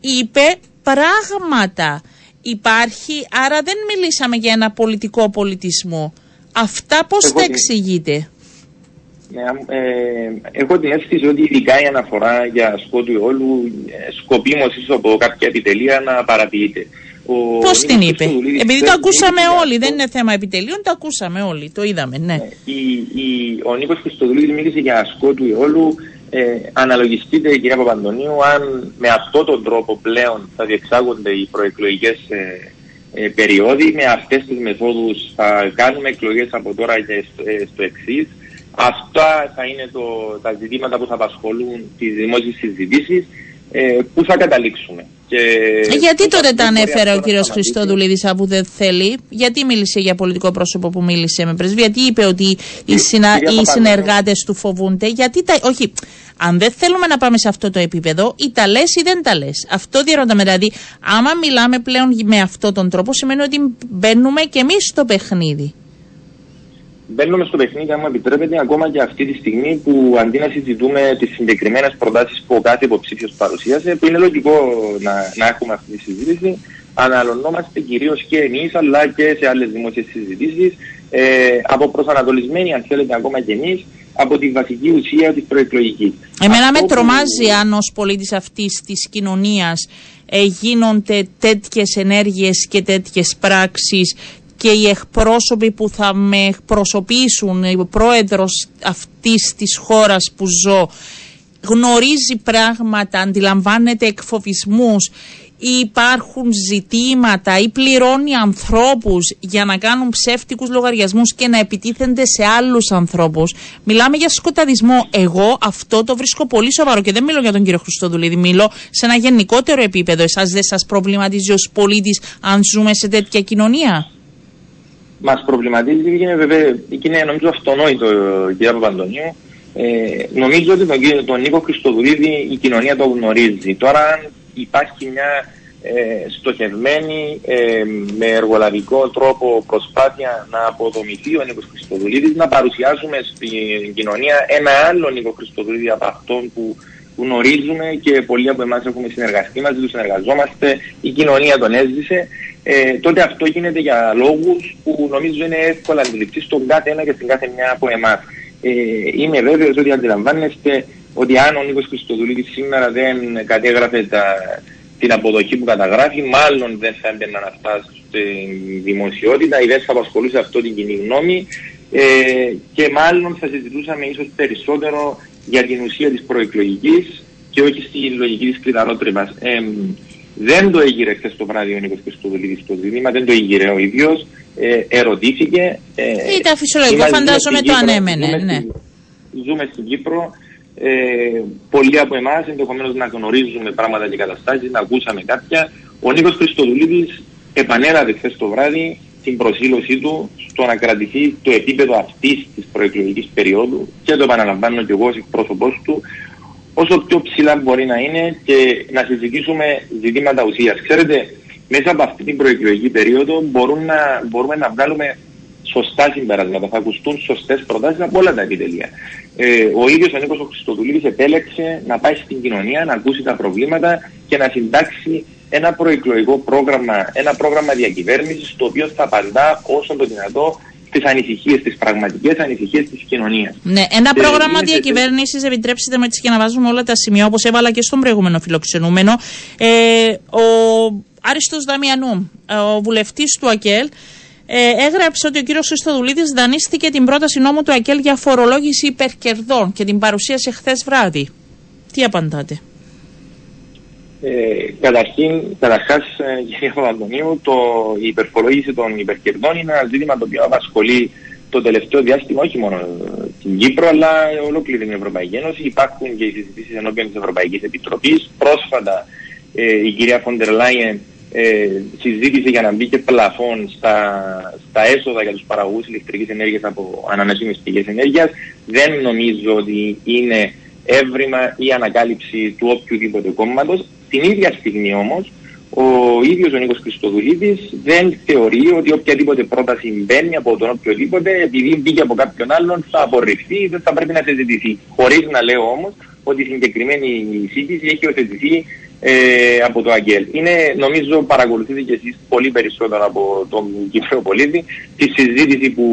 είπε πράγματα. Υπάρχει, άρα δεν μιλήσαμε για ένα πολιτικό πολιτισμό. Αυτά πώς τα εξηγείτε; Ναι, ε, έχω την αίσθηση ότι ειδικά η αναφορά για σκότου αιώλου ε, σκοπίμως ίσως από κάποια επιτελεία να παρατηρείται. Πώς την είπε, Επειδή το ακούσαμε όλοι, δεν είναι θέμα επιτελείων, το ακούσαμε όλοι, το είδαμε, ναι. Ε, η, η, ο Νίκος Χριστοδουλίδη μίλησε για ασκό του αιώλου. Ε, αναλογιστείτε, κυρία Παπαντονίου, αν με αυτόν τον τρόπο πλέον θα διεξάγονται οι προεκλογικές ε, ε, περιόδοι, με αυτές τις μεθόδους θα κάνουμε εκλογές από τώρα και στο, ε, στο εξής. Αυτά θα είναι το, τα ζητήματα που θα απασχολούν τις δημόσιες συζητήσεις. Ε, πού θα καταλήξουμε. Και ε, γιατί τότε τα ανέφερε ο κύριος Χριστόδουλίδης αφού δεν θέλει, γιατί μίλησε για πολιτικό πρόσωπο που μίλησε με πρεσβεία, γιατί είπε ότι οι, συνα... οι συνεργάτες του φοβούνται, γιατί τα. Όχι, αν δεν θέλουμε να πάμε σε αυτό το επίπεδο, ή τα λες ή δεν τα λες. Αυτό διαρωτάμε. Δηλαδή, άμα μιλάμε πλέον με αυτόν τον τρόπο, σημαίνει ότι μπαίνουμε και εμείς στο παιχνίδι μπαίνουμε στο παιχνίδι, αν μου επιτρέπετε, ακόμα και αυτή τη στιγμή που αντί να συζητούμε τις συγκεκριμένες προτάσεις που ο κάθε υποψήφιος παρουσίασε, που είναι λογικό να, να έχουμε αυτή τη συζήτηση, αναλωνόμαστε κυρίως και εμείς αλλά και σε άλλες δημόσιες συζητήσεις ε, από προσανατολισμένοι, αν θέλετε, ακόμα και εμείς, από τη βασική ουσία της προεκλογικής. Εμένα με τρομάζει αν ως πολίτης αυτής της κοινωνίας ε, γίνονται τέτοιες ενέργειες και τέτοιες πράξεις και οι εκπρόσωποι που θα με εκπροσωπήσουν, ο πρόεδρος αυτής της χώρας που ζω, γνωρίζει πράγματα, αντιλαμβάνεται εκφοβισμούς υπάρχουν ζητήματα ή πληρώνει ανθρώπους για να κάνουν ψεύτικους λογαριασμούς και να επιτίθενται σε άλλους ανθρώπους. Μιλάμε για σκοταδισμό. Εγώ αυτό το βρίσκω πολύ σοβαρό και δεν μιλώ για τον κύριο Χριστοδουλίδη, μιλώ σε ένα γενικότερο επίπεδο. Εσάς δεν σας προβληματίζει ως πολίτης αν ζούμε σε τέτοια κοινωνία; Μας προβληματίζει και είναι βέβαια, και είναι νομίζω αυτονόητο κύριε Παπαντονίου. Ε, νομίζω ότι τον, τον Νίκο Χριστοδουλίδη η κοινωνία το γνωρίζει. Τώρα υπάρχει μια ε, στοχευμένη ε, με εργολαβικό τρόπο προσπάθεια να αποδομηθεί ο Νίκος Χριστοδουλίδης, να παρουσιάσουμε στην κοινωνία ένα άλλο Νίκο Χριστοδουλίδη από αυτόν που γνωρίζουμε και πολλοί από εμάς έχουμε συνεργαστεί μαζί τους, συνεργαζόμαστε, η κοινωνία τον έζησε, ε, τότε αυτό γίνεται για λόγους που νομίζω είναι εύκολα αντιληπτή στον κάθε ένα και στην κάθε μια από εμάς. Ε, είμαι βέβαιος ότι αντιλαμβάνεστε ότι αν ο Νίκος Χριστοδουλίδης σήμερα δεν κατέγραφε τα, την αποδοχή που καταγράφει, μάλλον δεν θα έμπαιναν αυτά στην δημοσιότητα ή δεν θα απασχολούσε αυτό την κοινή γνώμη ε, και μάλλον θα συζητούσαμε ίσως περισσότερο για την ουσία της προεκλογικής και όχι στη λογική της κλειδαρότρυπας. Ε, δεν το έγειρε χθες το βράδυ ο Νίκος Χριστοδουλίδης στο ζήτημα, δεν το έγειρε ο ίδιος, ε, ερωτήθηκε. Ε, Ήταν φυσιολογικό, φαντάζομαι το ανέμενε. Ζούμε, ναι. ζούμε στην Κύπρο, ε, πολλοί από εμάς ενδεχομένως να γνωρίζουμε πράγματα και καταστάσεις, να ακούσαμε κάποια. Ο Νίκος Χριστοδουλίδης επανέλαβε χθες το βράδυ την προσήλωσή του στο να κρατηθεί το επίπεδο αυτής της προεκλογικής περίοδου και το επαναλαμβάνω και εγώ ως εκπρόσωπός του, όσο πιο ψηλά μπορεί να είναι και να συζητήσουμε ζητήματα ουσίας. Ξέρετε, μέσα από αυτή την προεκλογική περίοδο να, μπορούμε να βγάλουμε σωστά συμπεράσματα, θα ακουστούν σωστές προτάσεις από όλα τα επιτελεία. Ε, ο ίδιος ο Νίκος Χριστοδουλίδης επέλεξε να πάει στην κοινωνία, να ακούσει τα προβλήματα και να συντάξει ένα προεκλογικό πρόγραμμα, ένα πρόγραμμα διακυβέρνησης το οποίο θα απαντά όσο το δυνατό τι ανησυχίες, τις πραγματικές ανησυχίες της κοινωνίας. Ναι, ένα ε, πρόγραμμα διακυβέρνησης, επιτρέψτε με έτσι και να βάζουμε όλα τα σημεία, όπως έβαλα και στον προηγούμενο φιλοξενούμενο. Ε, ο Άριστος Δαμιανού, ο βουλευτής του ΑΚΕΛ, ε, έγραψε ότι ο κύριος Χριστοδουλίδης δανείστηκε την πρόταση νόμου του ΑΚΕΛ για φορολόγηση υπερκερδών και την παρουσίασε χθες βράδυ. Τι απαντάτε; Ε, καταρχήν, καταρχάς, ε, κύριε Παπαντονίου, το, η υπερφορολόγηση των υπερκερδών είναι ένα ζήτημα το οποίο απασχολεί το τελευταίο διάστημα όχι μόνο την Κύπρο αλλά ολόκληρη την Ευρωπαϊκή Ένωση. Υπάρχουν και οι συζητήσεις ενώπιον της Ευρωπαϊκής Επιτροπής. Πρόσφατα ε, η κυρία Φοντερ Λάιεν ε, συζήτησε για να μπει και πλαφόν στα, στα έσοδα για τους παραγωγούς ηλεκτρικής ενέργειας από ανανεώσιμες πηγές ενέργειας. Δεν νομίζω ότι είναι έβριμα ή ανακάλυψη του οποιοδήποτε κόμματος. Την ίδια στιγμή όμως, ο ίδιος ο Νίκος Χριστοδουλίδης δεν θεωρεί ότι οποιαδήποτε πρόταση μπαίνει από τον οποιοδήποτε, επειδή μπήκε από κάποιον άλλον, θα απορριφθεί, δεν θα πρέπει να συζητηθεί. Χωρίς να λέω όμως ότι η συγκεκριμένη σύγκριση έχει οθετηθεί ε, από το ΑΓΕΛ. Είναι, νομίζω, παρακολουθείτε και εσείς πολύ περισσότερο από τον Κύπριο πολίτη τη συζήτηση που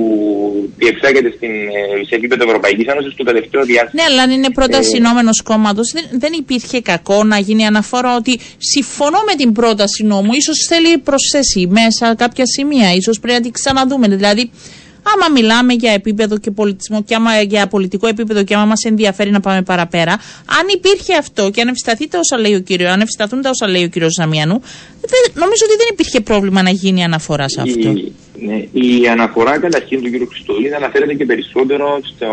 διεξάγεται στην, ε, σε επίπεδο Ευρωπαϊκής Ένωσης το τελευταίο διάστημα. Ναι, αλλά αν είναι πρόταση ε, κόμματος, δεν, δεν υπήρχε κακό να γίνει αναφορά ότι συμφωνώ με την πρόταση νόμου. σω θέλει προσθέσει μέσα κάποια σημεία, ίσως πρέπει να την ξαναδούμε. Δηλαδή, άμα μιλάμε για επίπεδο και πολιτισμό και άμα για πολιτικό επίπεδο και άμα μας ενδιαφέρει να πάμε παραπέρα, αν υπήρχε αυτό και αν ευσταθεί τα όσα λέει ο κύριος, αν ευσταθούν τα όσα λέει ο κύριος Ζαμιανού, νομίζω ότι δεν υπήρχε πρόβλημα να γίνει αναφορά σε αυτό. Η, ναι, η αναφορά καταρχήν του κύριου Χριστοδουλίδη αναφέρεται και περισσότερο στο,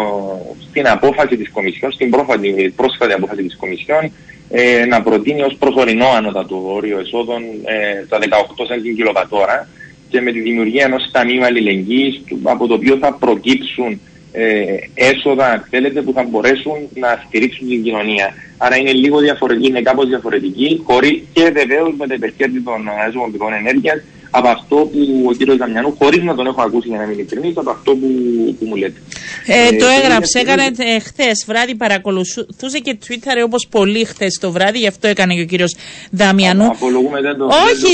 στην απόφαση της Κομισιόν, στην πρόσφατη, πρόσφατη απόφαση της Κομισιόν ε, να προτείνει ως προσωρινό ανώτατο όριο εσόδων ε, τα 18 cent κιλοβατόρα και με τη δημιουργία ενός ταμείου αλληλεγγύης από το οποίο θα προκύψουν ε, έσοδα, αν θέλετε, που θα μπορέσουν να στηρίξουν την κοινωνία. Άρα είναι λίγο διαφορετική, είναι κάπως διαφορετική, χωρί και βεβαίως με τα υπερκέρδη των αναζωογικών ενέργειας, από αυτό που ο κύριος Δαμιανού, χωρίς να τον έχω ακούσει για να μην ειλικρινής, από αυτό που, που μου λέτε. Ε, ε το έγραψε, έκανε ε, χθες βράδυ παρακολουθούσε και Twitter όπως πολύ χθες το βράδυ, γι' αυτό έκανε και ο κύριος Δαμιανού. Απολογούμε, δεν το Όχι,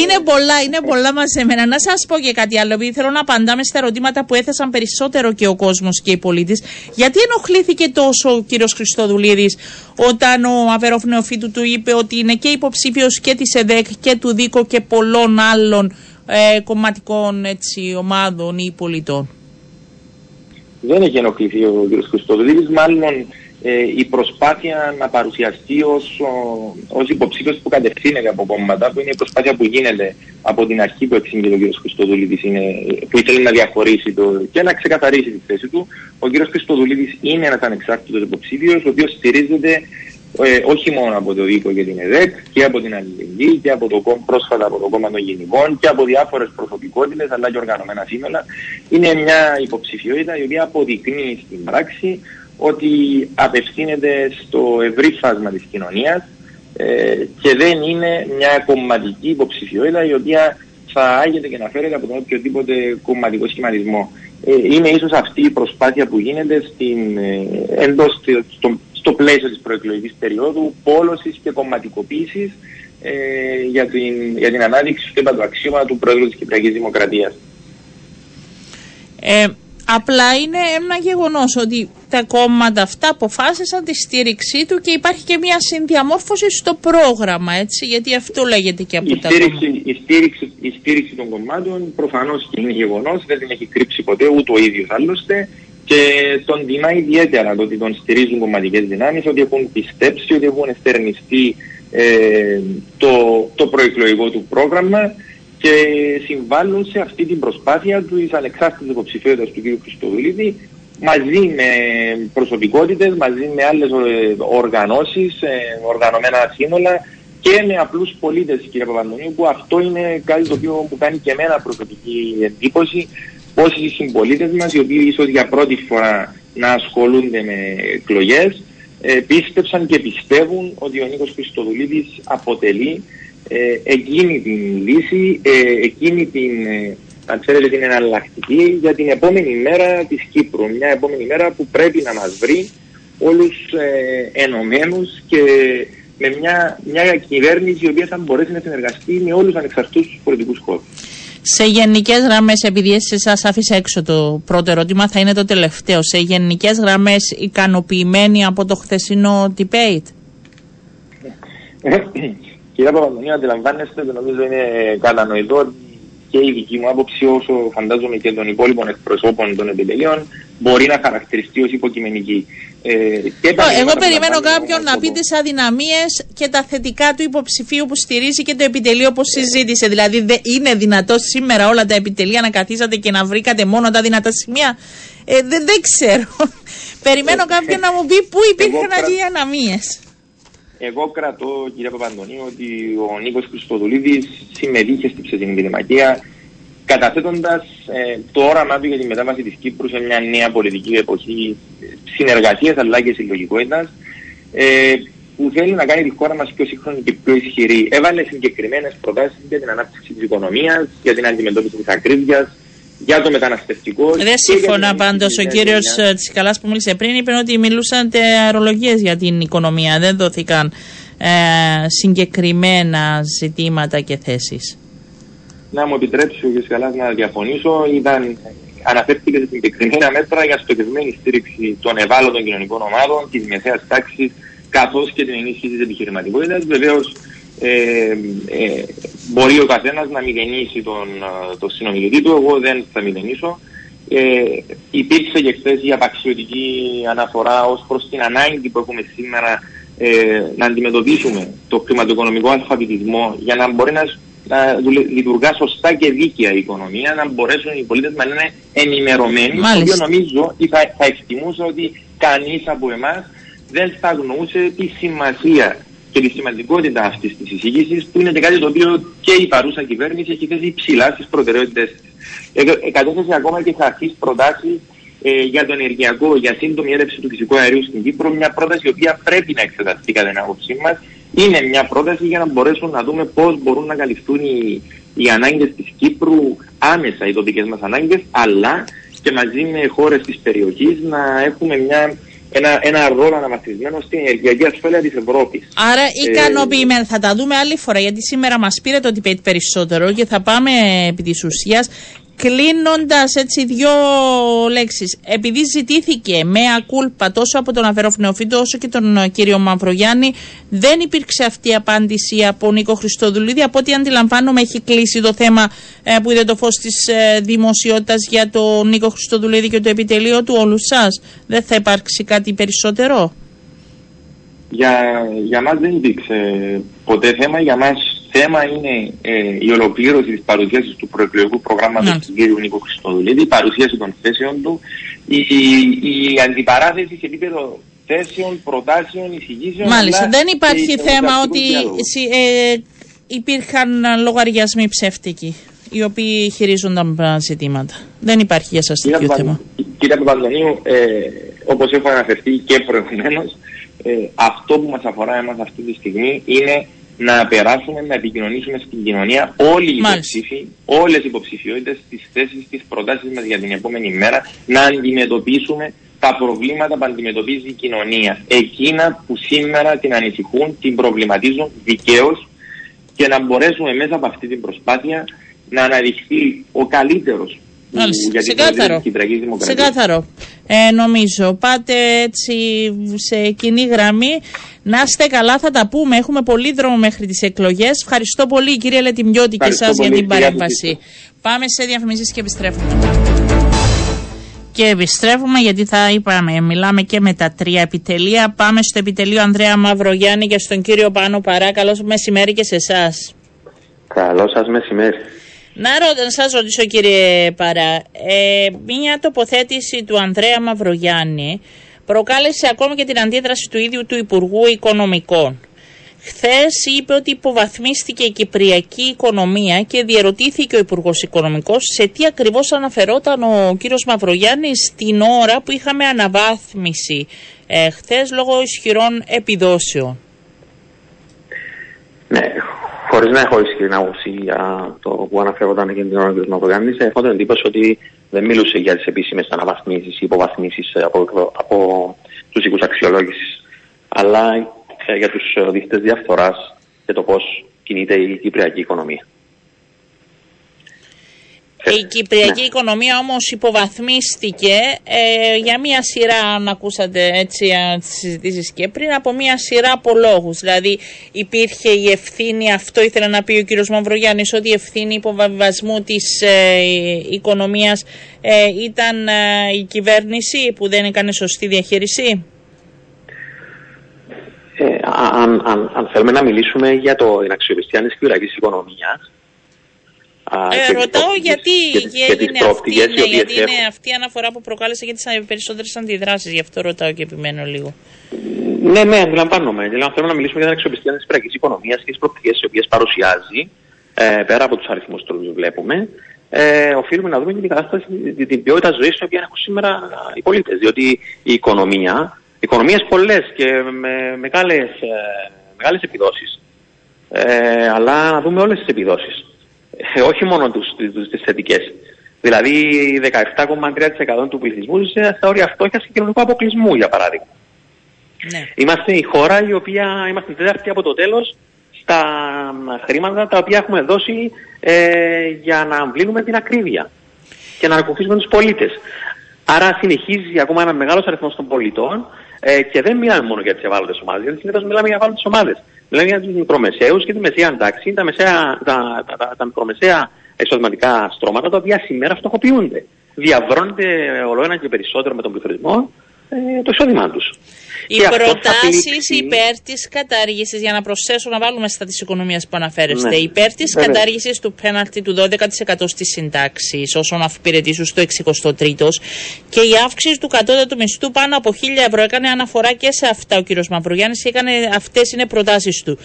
είναι πολλά, είναι πολλά μας εμένα. Να σας πω και κάτι άλλο, επειδή θέλω να απαντάμε στα ερωτήματα που έθεσαν περισσότερο και ο κόσμος και οι πολίτες. Γιατί ενοχλήθηκε τόσο ο κύριος Χριστοδουλίδης όταν ο Αβερόφ Νεοφίτου του είπε ότι είναι και υποψήφιος και της ΕΔΕΚ και του ΔΙΚΟ και πολλών άλλων ε, κομματικών έτσι, ομάδων ή πολιτών. Δεν έχει ενοχληθεί ο κ. Χριστοδουλίδης, μάλλον ε, η προσπάθεια να παρουσιαστεί ως, ως υποψήφιος που κατευθύνεται από κόμματα, που είναι η προσπάθεια που γίνεται από την αρχή που εξήγησε ο κ. Χριστοδουλίδης, είναι, που ήθελε να διαχωρίσει το, και να ξεκαθαρίσει τη θέση του. Ο κ. Χριστοδουλίδης είναι ένας ανεξάρτητος υποψήφιος, ο οποίος στηρίζεται ε, όχι μόνο από το ΔΥΚΟ και την ΕΔΕΚ και από την Αλληλεγγύη και από το κόμμα, πρόσφατα από το κόμμα των γενικών και από διάφορες προσωπικότητες αλλά και οργανωμένα σύνολα. Είναι μια υποψηφιότητα η οποία αποδεικνύει στην πράξη ότι απευθύνεται στο ευρύ φάσμα της κοινωνίας ε, και δεν είναι μια κομματική υποψηφιότητα η οποία θα άγεται και να φέρεται από τον οποιοδήποτε κομματικό σχηματισμό. Ε, είναι ίσως αυτή η προσπάθεια που γίνεται στην, ε, εντός, στο, στο πλαίσιο της προεκλογικής περίοδου πόλωσης και κομματικοποίησης ε, για, την, για την ανάδειξη του αξίωμα του Πρόεδρου της Κυπριακής Δημοκρατίας. Ε, Απλά είναι ένα γεγονός ότι τα κόμματα αυτά αποφάσισαν τη στήριξή του και υπάρχει και μια συνδιαμόρφωση στο πρόγραμμα, έτσι, γιατί αυτό λέγεται και από η τα στήριξη, η, στήριξη, η στήριξη των κομμάτων προφανώς και είναι γεγονός, δεν την έχει κρύψει ποτέ ούτε ο ίδιος άλλωστε και τον τιμά ιδιαίτερα το ότι τον στηρίζουν κομματικές δυνάμεις, ότι έχουν πιστέψει, ότι έχουν εστερνιστεί ε, το, το προεκλογικό του πρόγραμμα και συμβάλλουν σε αυτή την προσπάθεια του ανεξάρτητης υποψηφιότητας του κ. Χριστοδουλίδη μαζί με προσωπικότητες, μαζί με άλλες ε, οργανώσεις, ε, οργανωμένα σύνολα και με απλούς πολίτες κ. Παπαντονίου που αυτό είναι κάτι το οποίο μου κάνει και εμένα προσωπική εντύπωση πως οι συμπολίτες μας οι οποίοι ίσως για πρώτη φορά να ασχολούνται με εκλογές ε, πίστεψαν και πιστεύουν ότι ο Νίκος Χριστοδουλίδης αποτελεί ε, εκείνη την λύση, ε, εκείνη την, ε, αν ξέρετε, την εναλλακτική για την επόμενη μέρα της Κύπρου. Μια επόμενη μέρα που πρέπει να μας βρει όλους ε, ενωμένους και με μια, μια κυβέρνηση η οποία θα μπορέσει να συνεργαστεί με όλους τους ανεξαρτούς πολιτικούς χώρους. Σε γενικέ γραμμέ, επειδή σα άφησα έξω το πρώτο ερώτημα, θα είναι το τελευταίο. Σε γενικέ γραμμέ, ικανοποιημένοι από το χθεσινό debate. Κυρία Παπαντονίου, αντιλαμβάνεστε ότι νομίζω είναι κατανοητό και η δική μου άποψη, όσο φαντάζομαι και των υπόλοιπων εκπροσώπων των επιτελείων, μπορεί να χαρακτηριστεί ως υποκειμενική. Ε, Εγώ περιμένω κάποιον να πει τις αδυναμίες και τα θετικά του υποψηφίου που στηρίζει και το επιτελείο που συζήτησε. Δηλαδή, είναι δυνατό σήμερα όλα τα επιτελεία να καθίσατε και να βρήκατε μόνο τα δυνατά σημεία; Ε, δεν, δεν ξέρω. (laughs) Περιμένω ε, κάποιον να μου πει πού υπήρχαν αδυναμίες. Εγώ κρατώ, κύριε Παπαντονίου, ότι ο Νίκος Χριστοδουλίδης συμμετείχε στην ψευδινή δημακία, καταθέτοντας ε, το όραμά του για τη μετάβαση της Κύπρου σε μια νέα πολιτική εποχή συνεργασίας αλλά και συλλογικότητας, ε, που θέλει να κάνει τη χώρα μας πιο σύγχρονη και πιο ισχυρή. Έβαλε συγκεκριμένες προτάσεις για την ανάπτυξη της οικονομίας, για την αντιμετώπιση της ακρίβειας, για το μεταναστευτικό. Δεν σύμφωνα πάντως. Ο κύριος Τσικαλά που μίλησε πριν είπε ότι μιλούσαν αερολογίες για την οικονομία. Δεν δόθηκαν ε, συγκεκριμένα ζητήματα και θέσεις. Να μου επιτρέψει ο κ. Τσικαλά να διαφωνήσω. Ήταν, αναφέρθηκε σε συγκεκριμένα μέτρα για στοχευμένη στήριξη των ευάλωτων κοινωνικών ομάδων, της μεσαία τάξης, καθώς και την ενίσχυση της επιχειρηματικότητας. Βεβαίως ε, ε, μπορεί ο καθένας να μηδενίσει τον, τον συνομιλητή του, εγώ δεν θα μηδενίσω. Ε, υπήρξε και χθες η απαξιωτική αναφορά ως προς την ανάγκη που έχουμε σήμερα ε, να αντιμετωπίσουμε το χρηματοοικονομικό αλφαβητισμό για να μπορεί να, να λειτουργά σωστά και δίκαια η οικονομία, να μπορέσουν οι πολίτες να είναι ενημερωμένοι. Το οποίο νομίζω ή θα, θα εκτιμούσα ότι κανείς από εμάς δεν θα αγνοούσε τη σημασία και τη σημαντικότητα αυτής της εισήγηση, που είναι και κάτι το οποίο και η παρούσα κυβέρνηση έχει θέσει ψηλά στις προτεραιότητες της. Εκατέθεσε ακόμα και σαφείς προτάσεις ε, για το ενεργειακό, για σύντομη έλευση του φυσικού αερίου στην Κύπρο. Μια πρόταση η οποία πρέπει να εξεταστεί κατά την άποψή μας. Είναι μια πρόταση για να μπορέσουν να δούμε πώς μπορούν να καλυφθούν οι, οι ανάγκες της Κύπρου άμεσα, οι τοπικές μας ανάγκες, αλλά και μαζί με χώρες της περιοχής να έχουμε μια ένα, ένα ρόλο αναμαθισμένο στην ενεργειακή ασφάλεια της Ευρώπης. Άρα ικανοποιημένοι. Ε, θα τα δούμε άλλη φορά, γιατί σήμερα μας πήρε το debate περισσότερο και θα πάμε επί της ουσίας Κλείνοντας έτσι δύο λέξεις. Επειδή ζητήθηκε με ακούλπα τόσο από τον Αβερόφ όσο και τον ε, κύριο Μαυρογιάννη, δεν υπήρξε αυτή η απάντηση από Νίκο Χριστοδουλίδη. Από ό,τι αντιλαμβάνομαι, έχει κλείσει το θέμα ε, που είδε το φως της ε, δημοσιότητας για τον Νίκο Χριστοδουλίδη και το επιτελείο του όλους σας. Δεν θα υπάρξει κάτι περισσότερο; Για, για μας δεν υπήρξε ποτέ θέμα. Για μας θέμα είναι ε, η ολοκλήρωση της παρουσίασης του προεκλογικού προγράμματος του κ. Νίκο Χριστοδουλίδη, η παρουσίαση των θέσεων του, η, η, η αντιπαράθεση σε επίπεδο θέσεων, προτάσεων, εισηγήσεων. Μάλιστα. Δεν υπάρχει θέμα ότι ε, υπήρχαν λογαριασμοί ψεύτικοι οι οποίοι χειρίζονταν ζητήματα. Δεν υπάρχει για σας τέτοιο θέμα. Κύριε Παπαντονίου, ε, όπως έχω αναφερθεί και προηγουμένως, ε, αυτό που μας αφορά εμάς αυτή τη στιγμή είναι να περάσουμε, να επικοινωνήσουμε στην κοινωνία όλοι οι υποψήφοι, όλες οι υποψηφιότητες, τι θέσεις, τι προτάσεις μας για την επόμενη μέρα, να αντιμετωπίσουμε τα προβλήματα που αντιμετωπίζει η κοινωνία. Εκείνα που σήμερα την ανησυχούν, την προβληματίζουν δικαίως και να μπορέσουμε μέσα από αυτή την προσπάθεια να αναδειχθεί ο καλύτερος Μάλιστα. Ξεκάθαρο. Ξεκάθαρο. Ε, νομίζω. Πάτε έτσι σε κοινή γραμμή. Να είστε καλά, θα τα πούμε. Έχουμε πολύ δρόμο μέχρι τις εκλογές. Ευχαριστώ πολύ, κύριε Λετιμιώτη, και εσά για την παρέμβαση. Πάμε σε διαφημίσεις και επιστρέφουμε. Και επιστρέφουμε γιατί θα είπαμε, μιλάμε και με τα τρία επιτελεία. Πάμε στο επιτελείο Ανδρέα Μαυρογιάννη και στον κύριο Πάνο Παρά. Καλό μεσημέρι και σε εσάς. Καλό σας μεσημέρι. Να σας ρωτήσω κύριε Παρά, ε, μια τοποθέτηση του Ανδρέα Μαυρογιάννη προκάλεσε ακόμη και την αντίδραση του ίδιου του Υπουργού Οικονομικών. Χθες είπε ότι υποβαθμίστηκε η κυπριακή οικονομία και διερωτήθηκε ο Υπουργός Οικονομικός σε τι ακριβώς αναφερόταν ο κύριος Μαυρογιάννη την ώρα που είχαμε αναβάθμιση ε, χθες λόγω ισχυρών επιδόσεων. Ναι, Χωρίς να έχω ισχυρή άποψη για το που αναφέρονταν και την ώρα του Μαυρογιάννη, έχω την εντύπωση ότι δεν μιλούσε για τις επίσημες αναβαθμίσεις ή υποβαθμίσεις από, από τους οίκους αξιολόγησης, αλλά για τους δείκτε διαφθοράς και το πώς κινείται η κυπριακή οικονομία. Η κυπριακή ναι. οικονομία όμως υποβαθμίστηκε ε, για μία σειρά, αν ακούσατε έτσι τις συζητήσεις και πριν, από μία σειρά από λόγους. Δηλαδή υπήρχε η ευθύνη, αυτό ήθελε να πει ο κύριος Μαυρογιάννης, ότι η ευθύνη υποβαβιβασμού της ε, οικονομίας ε, ήταν ε, η κυβέρνηση που δεν έκανε σωστή διαχείριση; αν, αν, αν, θέλουμε να μιλήσουμε για το, την αξιοπιστία της κυπριακής οικονομίας, ε, ρωτάω γιατί έγινε αυτή, ναι, γιατί είναι αυτή η αναφορά που προκάλεσε για τι περισσότερες αντιδράσεις. Γι' αυτό ρωτάω και επιμένω λίγο. Ναι, ναι, αντιλαμβάνομαι. Δηλαδή, θέλουμε να μιλήσουμε για την αξιοπιστία της πυρακή οικονομίας και τις προοπτικές τι οποίες παρουσιάζει, ε, πέρα από τους αριθμούς που βλέπουμε, ε, οφείλουμε να δούμε και την κατάσταση, την, την ποιότητα ζωής την οποία έχουν σήμερα οι πολίτες. Διότι η οικονομία, οικονομίες πολλές και με μεγάλες μεγάλες επιδόσεις, ε, αλλά να δούμε όλες τις επιδόσεις. Ε, όχι μόνο τους, τους, τις θετικές. Δηλαδή 17,3% του πληθυσμού ζει στα όρια φτώχειας και κοινωνικού αποκλεισμού, για παράδειγμα. Ναι. Είμαστε η χώρα η οποία είμαστε τέταρτη από το τέλος στα χρήματα τα οποία έχουμε δώσει ε, για να αμβλύνουμε την ακρίβεια και να ακουφίσουμε τους πολίτες. Άρα συνεχίζει ακόμα ένας μεγάλος αριθμός των πολιτών ε, και δεν μιλάμε μόνο για τις ευάλωτες ομάδες, γιατί συνήθως μιλάμε για ευάλωτες ομάδες. Μιλάμε για τους μικρομεσαίους και τη μεσαία αντάξη, τα, μεσαία, τα, τα, τα, τα μικρομεσαία εισοδηματικά στρώματα, τα οποία σήμερα φτωχοποιούνται. Διαβρώνεται όλο ένα και περισσότερο με τον πληθωρισμό ε, το εισόδημά τους. Οι προτάσεις υπέρ της κατάργησης, για να προσθέσω να βάλουμε στα της οικονομίας που αναφέρεστε, ναι. υπέρ της κατάργησης του πέναλτη του 12% στις συντάξεις όσων αφιπηρετήσουν στο 63ο και η αύξηση του κατώτατου μισθού πάνω από 1000 ευρώ έκανε αναφορά και σε αυτά ο κ. Μαυρογιάννη και έκανε αυτές είναι προτάσεις του.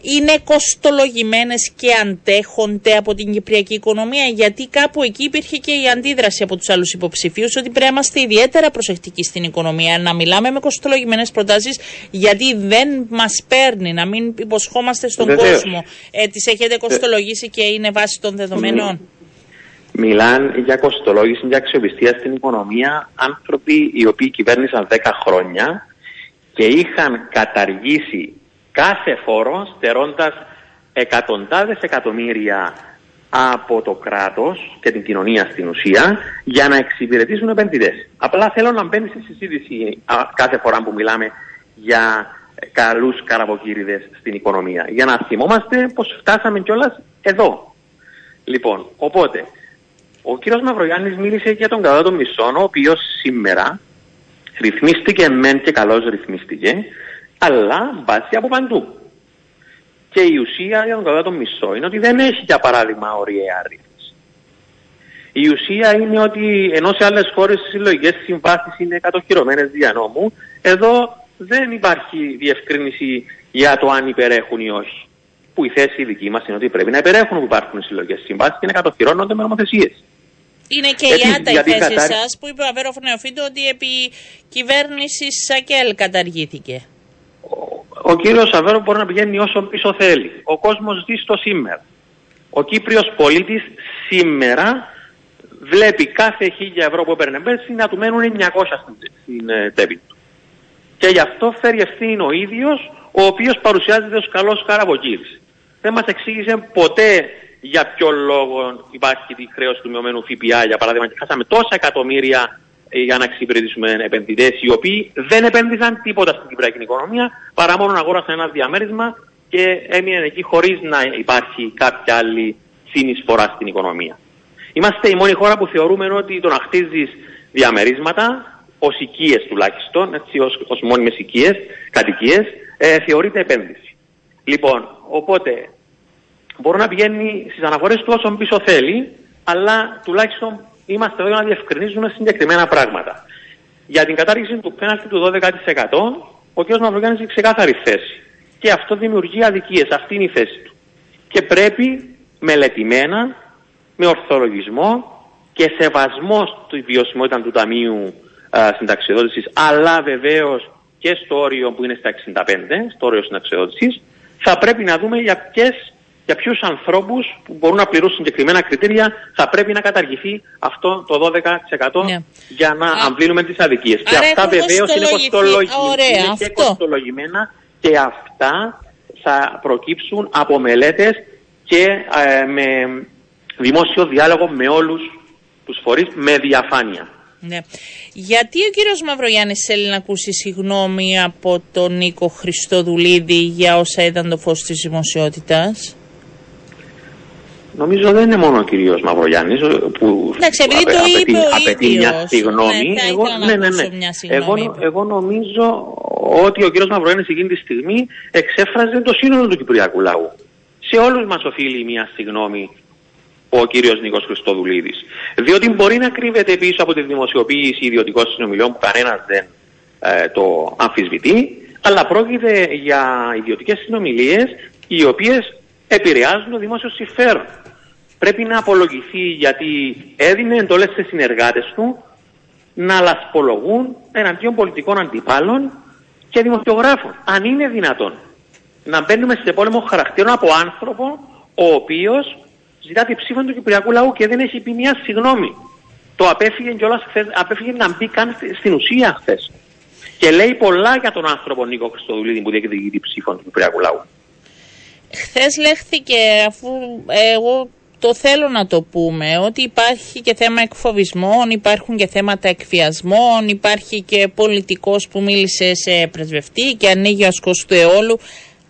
Είναι κοστολογημένες και αντέχονται από την κυπριακή οικονομία γιατί κάπου εκεί υπήρχε και η αντίδραση από τους άλλους υποψηφίους ότι πρέπει να είμαστε ιδιαίτερα προσεκτικοί στην οικονομία να μιλάμε με κοστολογημένες προτάσεις γιατί δεν μας παίρνει να μην υποσχόμαστε στον κόσμο ε, τις έχετε κοστολογήσει και είναι βάση των δεδομένων. Μιλάν για κοστολόγηση, για αξιοπιστία στην οικονομία άνθρωποι οι οποίοι κυβέρνησαν 10 χρόνια και είχαν καταργήσει κάθε φόρο στερώντας εκατοντάδες εκατομμύρια από το κράτος και την κοινωνία στην ουσία για να εξυπηρετήσουν επενδυτές. Απλά θέλω να μπαίνει στη συζήτηση κάθε φορά που μιλάμε για καλούς καραβοκύριδες στην οικονομία. Για να θυμόμαστε πως φτάσαμε κιόλας εδώ. Λοιπόν, οπότε, ο κύριος Μαυρογιάννης μίλησε για τον κατά των μισών, ο οποίος σήμερα ρυθμίστηκε μεν και καλώς ρυθμίστηκε, αλλά μπάζει από παντού. Και η ουσία για τον κατά τον μισό είναι ότι δεν έχει για παράδειγμα ωριαία ρύθμιση. Η ουσία είναι ότι ενώ σε άλλες χώρες οι συλλογικές συμβάσεις είναι κατοχυρωμένες δια νόμου, εδώ δεν υπάρχει διευκρίνηση για το αν υπερέχουν ή όχι. Που η θέση δική μας είναι ότι πρέπει να υπερέχουν που υπάρχουν συλλογικές συμβάσεις και να κατοχυρώνονται με νομοθεσίες. Είναι και η άτα η θέση σας που είπε ο Αβέρο Φωνεοφίτο ότι επί κυβέρνησης Σακέλ καταργήθηκε. Ο, ο κύριος Αβέρο μπορεί να πηγαίνει όσο πίσω θέλει. Ο κόσμος ζει στο σήμερα. Ο Κύπριος πολίτης σήμερα βλέπει κάθε χίλια ευρώ που έπαιρνε πέρσι να του μένουν 900 στην ε, τσέπη του. Και γι' αυτό φέρει ευθύνη ο ίδιος ο οποίος παρουσιάζεται ως καλός καραβοκύρης. Δεν μας εξήγησε ποτέ για ποιο λόγο υπάρχει τη χρέωση του μειωμένου ΦΠΑ, για παράδειγμα, και χάσαμε τόσα εκατομμύρια ε, για να εξυπηρετήσουμε επενδυτές, οι οποίοι δεν επένδυσαν τίποτα στην κυπριακή οικονομία, παρά μόνο να αγόρασαν ένα διαμέρισμα και έμειναν εκεί χωρίς να υπάρχει κάποια άλλη συνεισφορά στην οικονομία. Είμαστε η μόνη χώρα που θεωρούμε ότι το να χτίζεις διαμερίσματα, ως οικίες τουλάχιστον, έτσι, ως, μόνιμες οικίες, κατοικίες, ε, θεωρείται επένδυση. Λοιπόν, οπότε μπορεί να πηγαίνει στις αναφορές του όσο πίσω θέλει, αλλά τουλάχιστον είμαστε εδώ για να διευκρινίζουμε συγκεκριμένα πράγματα. Για την κατάργηση του πέναλτη του 12% ο κ. Μαυρογιάννης έχει ξεκάθαρη θέση. Και αυτό δημιουργεί αδικίες. Αυτή είναι η θέση του. Και πρέπει μελετημένα, με ορθολογισμό και σεβασμό στη βιωσιμότητα του Ταμείου Συνταξιοδότησης, αλλά βεβαίως και στο όριο που είναι στα 65, στο όριο συνταξιοδότησης, θα πρέπει να δούμε για ποιες για ποιους ανθρώπους που μπορούν να πληρούν συγκεκριμένα κριτήρια θα πρέπει να καταργηθεί αυτό το 12% ναι. για να Α, αμβλύνουμε τις αδικίες. Και αυτά βεβαίως είναι, είναι και κοστολογημένα και αυτά θα προκύψουν από μελέτες και ε, με δημόσιο διάλογο με όλους τους φορείς με διαφάνεια. Ναι. Γιατί ο κύριος Μαυρογιάννης θέλει να ακούσει συγγνώμη από τον Νίκο Χριστοδουλίδη για όσα ήταν το φως της δημοσιότητας; Νομίζω δεν είναι μόνο ο κύριος Μαυρογιάννης που Εντάξει, επειδή το απαιτεί, είπε απαιτεί μια συγγνώμη. Ναι, εγώ, ναι, ναι, ναι. Εγώ, εγώ νομίζω ότι ο κύριος Μαυρογιάννης εκείνη τη στιγμή εξέφραζε το σύνολο του κυπριακού λαού. Σε όλους μας οφείλει μια συγγνώμη ο κύριος Νίκος Χριστοδουλίδης. Διότι μπορεί να κρύβεται πίσω από τη δημοσιοποίηση ιδιωτικών συνομιλιών που κανένας δεν ε, το αμφισβητεί, αλλά πρόκειται για ιδιωτικές συνομιλίες οι οποίες επηρεάζουν το δημόσιο συμφέρον. Πρέπει να απολογηθεί γιατί έδινε εντολέ σε συνεργάτες του να λασπολογούν εναντίον πολιτικών αντιπάλων και δημοσιογράφων. Αν είναι δυνατόν να μπαίνουμε σε πόλεμο χαρακτήρων από άνθρωπο ο οποίος ζητά τη ψήφα του Κυπριακού λαού και δεν έχει πει μια συγγνώμη. Το απέφυγε κιόλας χθες, απέφυγε να μπει καν στην ουσία χθες. Και λέει πολλά για τον άνθρωπο Νίκο Χριστοδουλίδη που διεκδικεί τη ψήφα του Κυπριακού λαού. Χθες λέχθηκε, αφού εγώ το θέλω να το πούμε, ότι υπάρχει και θέμα εκφοβισμών, υπάρχουν και θέματα εκφιασμών, υπάρχει και πολιτικός που μίλησε σε πρεσβευτή και ανοίγει ο ασκός του αιώλου.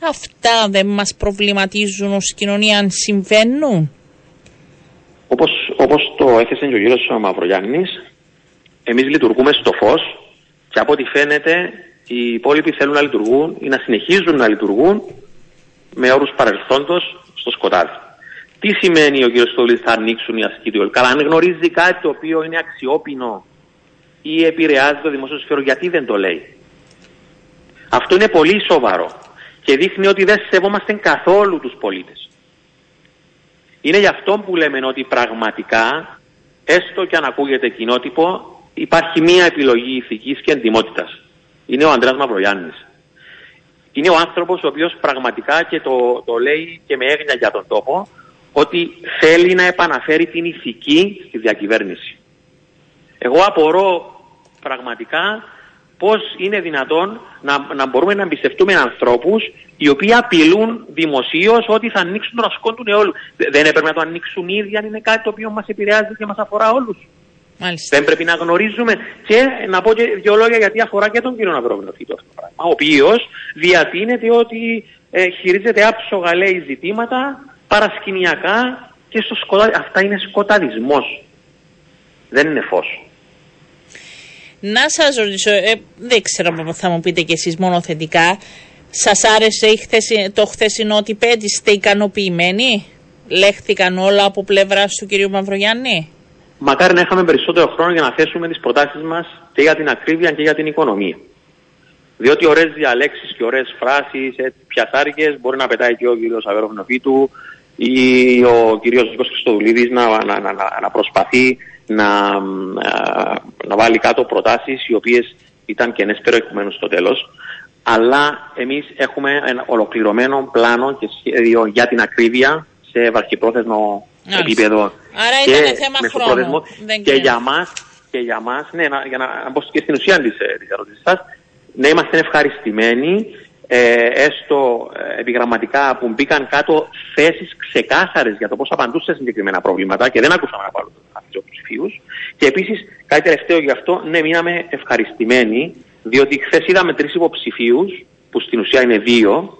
Αυτά δεν μας προβληματίζουν ως κοινωνία αν συμβαίνουν. Όπως, όπως το έθεσε και ο κύριος Μαυρογιάννης, εμείς λειτουργούμε στο φως και από ό,τι φαίνεται οι υπόλοιποι θέλουν να λειτουργούν ή να συνεχίζουν να λειτουργούν με όρους παρελθόντος στο σκοτάδι. Τι σημαίνει ο κ. Στολή θα ανοίξουν οι ασκητοί Καλά, αν γνωρίζει κάτι το οποίο είναι αξιόπινο ή επηρεάζει το δημόσιο συμφέρον, γιατί δεν το λέει; Αυτό είναι πολύ σοβαρό. Και και δείχνει ότι δεν σεβόμαστε καθόλου τους πολίτες. Είναι γι' αυτό που λέμε ότι πραγματικά, έστω και αν ακούγεται κοινότυπο, υπάρχει μία επιλογή ηθικής και εντιμότητας. Είναι ο Ανδρέας Μαυρογιάννης. Είναι ο άνθρωπος ο οποίος πραγματικά και το, το λέει και με έγνοια για τον τόπο, ότι θέλει να επαναφέρει την ηθική στη διακυβέρνηση. Εγώ απορώ πραγματικά πώς είναι δυνατόν να, να μπορούμε να εμπιστευτούμε ανθρώπους οι οποίοι απειλούν δημοσίως ότι θα ανοίξουν τον ασκόν του νεόλου. Δεν έπρεπε να το ανοίξουν ήδη αν είναι κάτι το οποίο μας επηρεάζει και μας αφορά όλους. Μάλιστα. Δεν πρέπει να γνωρίζουμε και να πω και δύο λόγια γιατί αφορά και τον κύριο Ναυρογνωθήτο αυτό το πράγμα. Ο οποίος διατείνεται ότι ε, χειρίζεται άψογα λέει ζητήματα παρασκηνιακά και στο σκοτάδι. Αυτά είναι σκοταδισμός. Δεν είναι φως. Να σας ρωτήσω, ε, δεν ξέρω αν θα μου πείτε κι εσείς μόνο θετικά, σας άρεσε η χθεση, το χθεσινό ότι είστε ικανοποιημένοι, λέχθηκαν όλα από πλευρά του κυρίου Μαυρογιάννη; Μακάρι να είχαμε περισσότερο χρόνο για να θέσουμε τις προτάσεις μας και για την ακρίβεια και για την οικονομία. Διότι ωραίες διαλέξεις και ωραίες φράσεις, πιασάρικες, μπορεί να πετάει και ο κύριος Αβεροβνοφίτου ή ο κύριος Νίκος Χριστοδουλίδης να, να, να, να προσπαθεί να, να βάλει κάτω προτάσεις οι οποίες ήταν και περιεχομένου στο τέλος. Αλλά εμείς έχουμε ένα ολοκληρωμένο πλάνο και σχέδιο για την ακρίβεια σε βαρχιπρόθεσμο επίπεδο. Άρα και ήταν θέμα χρόνου. και, για μας, και για μας, ναι, να, για να, να πω και στην ουσία της, ε, της ερώτησης σας, να είμαστε ευχαριστημένοι ε, έστω ε, επιγραμματικά που μπήκαν κάτω θέσεις ξεκάθαρες για το πώς απαντούν σε συγκεκριμένα προβλήματα και δεν ακούσαμε να πάρουν τους ψηφίους. Και επίσης, κάτι τελευταίο γι' αυτό, ναι, μείναμε ευχαριστημένοι, διότι χθες είδαμε τρεις υποψηφίους, που στην ουσία είναι δύο,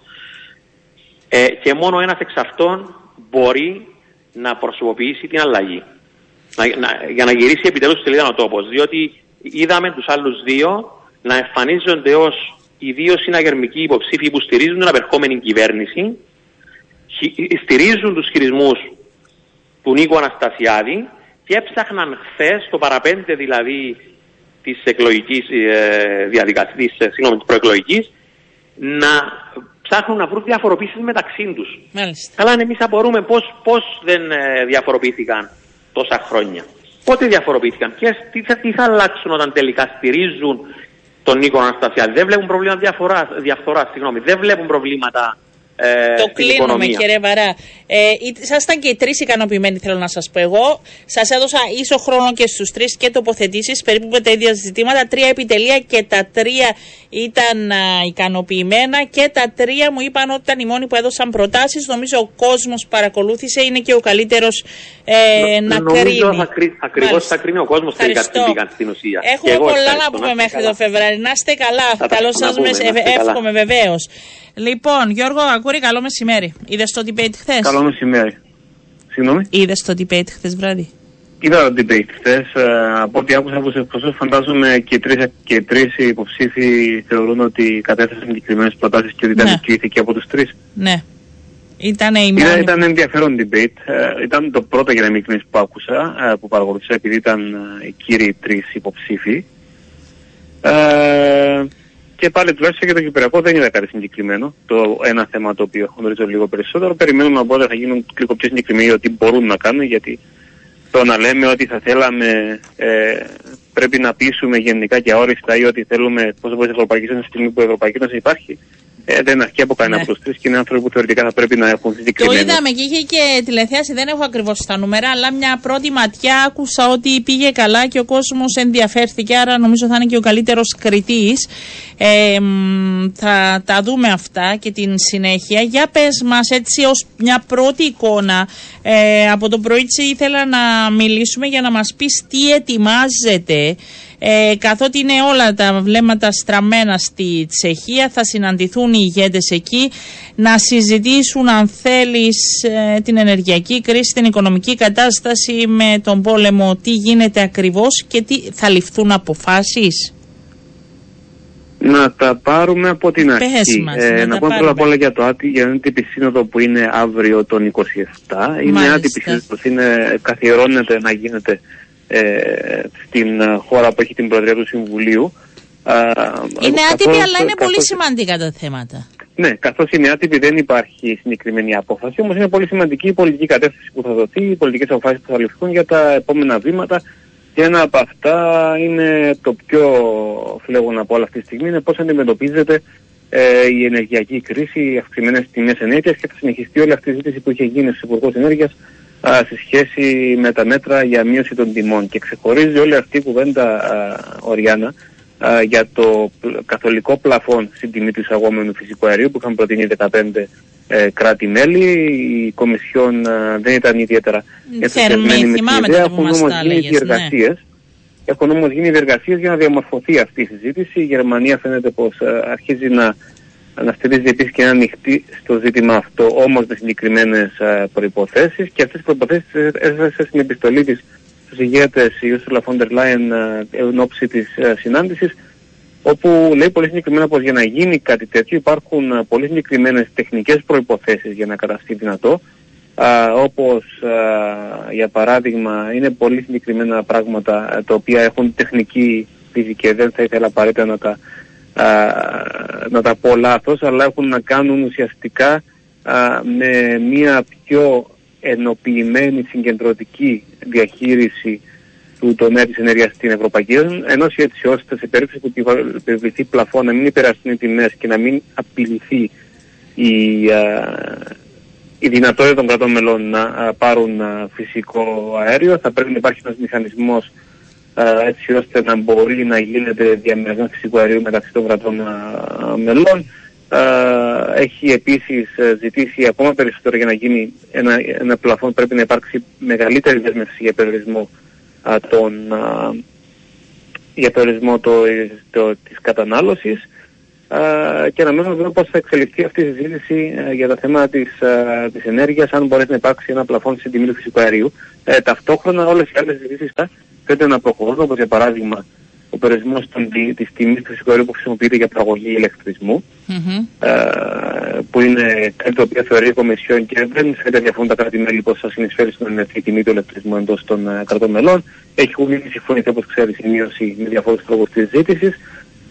ε, και μόνο ένας εξ αυτών μπορεί να προσωποποιήσει την αλλαγή. Να, να, για να γυρίσει επιτέλους στη σελίδα ο τόπος. Διότι είδαμε τους άλλους δύο να εμφανίζονται ως οι δύο συναγερμικοί υποψήφοι που στηρίζουν την απερχόμενη κυβέρνηση, στηρίζουν τους χειρισμούς του Νίκο Αναστασιάδη και έψαχναν χθες το παραπέντε δηλαδή της εκλογικής ε, διαδικασίας, της, ε, της προεκλογικής, να ψάχνουν να βρουν διαφοροποίησεις μεταξύ τους. Μάλιστα. Αλλά εμείς απορούμε πώς, πώς δεν ε, διαφοροποιήθηκαν τόσα χρόνια. Πότε διαφοροποιήθηκαν και τι θα, τι θα αλλάξουν όταν τελικά στηρίζουν τον Νίκο Αναστασιάδη. Δεν βλέπουν προβλήματα διαφορά, διαφθοράς, συγγνώμη. Δεν βλέπουν προβλήματα ε, το κλείνουμε κύριε Βαρά. Ε, ήσασταν και οι τρεις ικανοποιημένοι, θέλω να σας πω εγώ. Σας έδωσα ίσο χρόνο και στους τρεις και τοποθετήσεις, περίπου με τα ίδια ζητήματα. Τρία επιτελεία και τα τρία ήταν α, ικανοποιημένα και τα τρία μου είπαν ότι ήταν οι μόνοι που έδωσαν προτάσεις. Νομίζω ο κόσμος παρακολούθησε, είναι και ο καλύτερος ε, να νομίζω κρίνει. Ακριβώ θα κρίνει ο κόσμος τελικά τι πήγαν στην ουσία. Έχουμε πολλά να πούμε μέχρι το Φεβράρι. Να είστε καλά. Καλό σας εύχομαι βεβαίως. Λοιπόν, Γιώργο Ακούρη, καλό μεσημέρι. Είδες το debate χθες; Καλό μεσημέρι. Συγγνώμη. Είδες το debate χθες βράδυ; Είδα το debate χθες. Ε, από ό,τι άκουσα από τους εκπροσώπους, φαντάζομαι και τρεις και τρεις υποψήφοι θεωρούν ότι κατέθεσαν συγκεκριμένες προτάσεις και ότι ήταν ναι. από τους τρεις. Ναι. Ήταν, η μόνη... ήταν ενδιαφέρον debate. Ε, ήταν το πρώτο για να μην που άκουσα, ε, που παρακολουθήσα, επειδή ήταν ε, οι κύριοι τρεις υποψήφοι. Ε, και πάλι τουλάχιστον για το Κυπριακό δεν είδα κάτι συγκεκριμένο. Το ένα θέμα το οποίο γνωρίζω λίγο περισσότερο. Περιμένουμε οπότε θα γίνουν λίγο πιο συγκεκριμένοι ότι μπορούν να κάνουν γιατί το να λέμε ότι θα θέλαμε ε, πρέπει να πείσουμε γενικά και αόριστα ή ότι θέλουμε πόσο μπορεί Ευρωπαϊκή Ένωση στιγμή που η Ευρωπαϊκή Ένωση υπάρχει ε, δεν αρκεί από κανένα ναι. προς τρεις και είναι άνθρωποι που θεωρητικά θα πρέπει να έχουν συγκεκριμένο. Το είδαμε και είχε και τηλεθέαση, δεν έχω ακριβώς τα νούμερα, αλλά μια πρώτη ματιά άκουσα ότι πήγε καλά και ο κόσμος ενδιαφέρθηκε. Άρα νομίζω θα είναι και ο καλύτερος κριτής. Ε, θα τα δούμε αυτά και την συνέχεια. Για πες μας, έτσι ως μια πρώτη εικόνα, ε, από το πρωί ήθελα να μιλήσουμε για να μας πεις τι ετοιμάζεται ε, καθότι είναι όλα τα βλέμματα στραμμένα στη Τσεχία, θα συναντηθούν οι ηγέτες εκεί να συζητήσουν αν θέλεις ε, την ενεργειακή κρίση, την οικονομική κατάσταση με τον πόλεμο, τι γίνεται ακριβώς και τι θα ληφθούν αποφάσεις. Να τα πάρουμε από την αρχή. Μας, ε, να, να πούμε πρώτα απ' όλα για το άτι, για την άτυπη σύνοδο που είναι αύριο τον 27. Είναι άτυπη σύνοδο, είναι, καθιερώνεται να γίνεται ε, στην ε, χώρα που έχει την Προεδρία του Συμβουλίου. Είναι άτυπη, αλλά είναι πολύ σημαντικά τα θέματα. Ναι, καθώς είναι άτυπη δεν υπάρχει συγκεκριμένη απόφαση, όμως είναι πολύ σημαντική η πολιτική κατεύθυνση που θα δοθεί, οι πολιτικές αποφάσεις που θα ληφθούν για τα επόμενα βήματα. Και ένα από αυτά είναι το πιο φλέγον από όλα αυτή τη στιγμή, είναι πώς αντιμετωπίζεται ε, η ενεργειακή κρίση, οι αυξημένες τιμές ενέργειας και θα συνεχιστεί όλη αυτή η ζήτηση που είχε γίνει στου Υπουργού Ενέργειας σε σχέση με τα μέτρα για μείωση των τιμών. Και ξεχωρίζει όλη αυτή η κουβέντα, Οριάννα, για το καθολικό πλαφόν στην τιμή του εισαγόμενου φυσικού αερίου που είχαν προτείνει 15 ε, κράτη-μέλη. Η Κομισιόν δεν ήταν ιδιαίτερα ενθουσιασμένη με την ιδέα. Έχουν όμως γίνει διεργασίε. Ναι. Έχουν όμως γίνει διεργασίες για να διαμορφωθεί αυτή η συζήτηση. Η Γερμανία φαίνεται πως αρχίζει να, να στηρίζει επίσης και να ανοιχτεί στο ζήτημα αυτό, όμως με συγκεκριμένες προποθέσει. Και αυτές τι προποθέσει έθεσε στην επιστολή της στους ηγέτες η Ursula von der Leyen ε, εν ώψη της ε, συνάντησης όπου λέει πολύ συγκεκριμένα πως για να γίνει κάτι τέτοιο υπάρχουν ε, πολύ συγκεκριμένες τεχνικές προϋποθέσεις για να καταστεί δυνατό. Α, όπως για παράδειγμα είναι πολύ συγκεκριμένα πράγματα τα οποία έχουν τεχνική φυσική. Δεν θα ήθελα απαραίτητα να τα, να τα πω λάθος αλλά έχουν να κάνουν ουσιαστικά με μια πιο ενοποιημένη συγκεντρωτική διαχείριση του τομέα της ενέργειας στην Ευρωπαϊκή Ένωση, έτσι ώστε σε περίπτωση που επιβληθεί πλαφό να μην υπεραστούν οι τιμές και να μην απειληθεί η, α, η δυνατότητα των κρατών μελών να πάρουν φυσικό αέριο. Θα πρέπει να υπάρχει ένας μηχανισμός έτσι ώστε να μπορεί να γίνεται διαμερισμό φυσικού αερίου μεταξύ των κρατών μελών έχει επίσης ε, ζητήσει ακόμα περισσότερο για να γίνει ένα, ένα πλαφόν. Πρέπει να υπάρξει μεγαλύτερη δέσμευση για περιορισμό των, για περιορισμό το, το, της κατανάλωσης. Και να μένουμε δούμε πώς θα εξελιχθεί αυτή η συζήτηση ε, για τα θέματα της, της ενέργειας αν μπορέσει να υπάρξει ένα πλαφόν στην τιμή του φυσικού αερίου. Ε, ταυτόχρονα όλες οι άλλες συζητήσεις θα φαίνεται να προχωρούν όπως για παράδειγμα ο περιορισμός της τιμής του φυσικού αερίου που χρησιμοποιείται για παραγωγή ηλεκτρισμού, mm-hmm. ε, που είναι κάτι το οποίο θεωρεί η Κομισιόν και δεν φαίνεται διαφωνούν τα κράτη-μέλη πώς θα συνεισφέρει στην ενεργειακή τιμή του ηλεκτρισμού εντός των ε, κρατών μελών. Έχουν ήδη συμφωνηθεί, όπως ξέρεις, η μείωση με διαφόρου τρόπους της ζήτησης.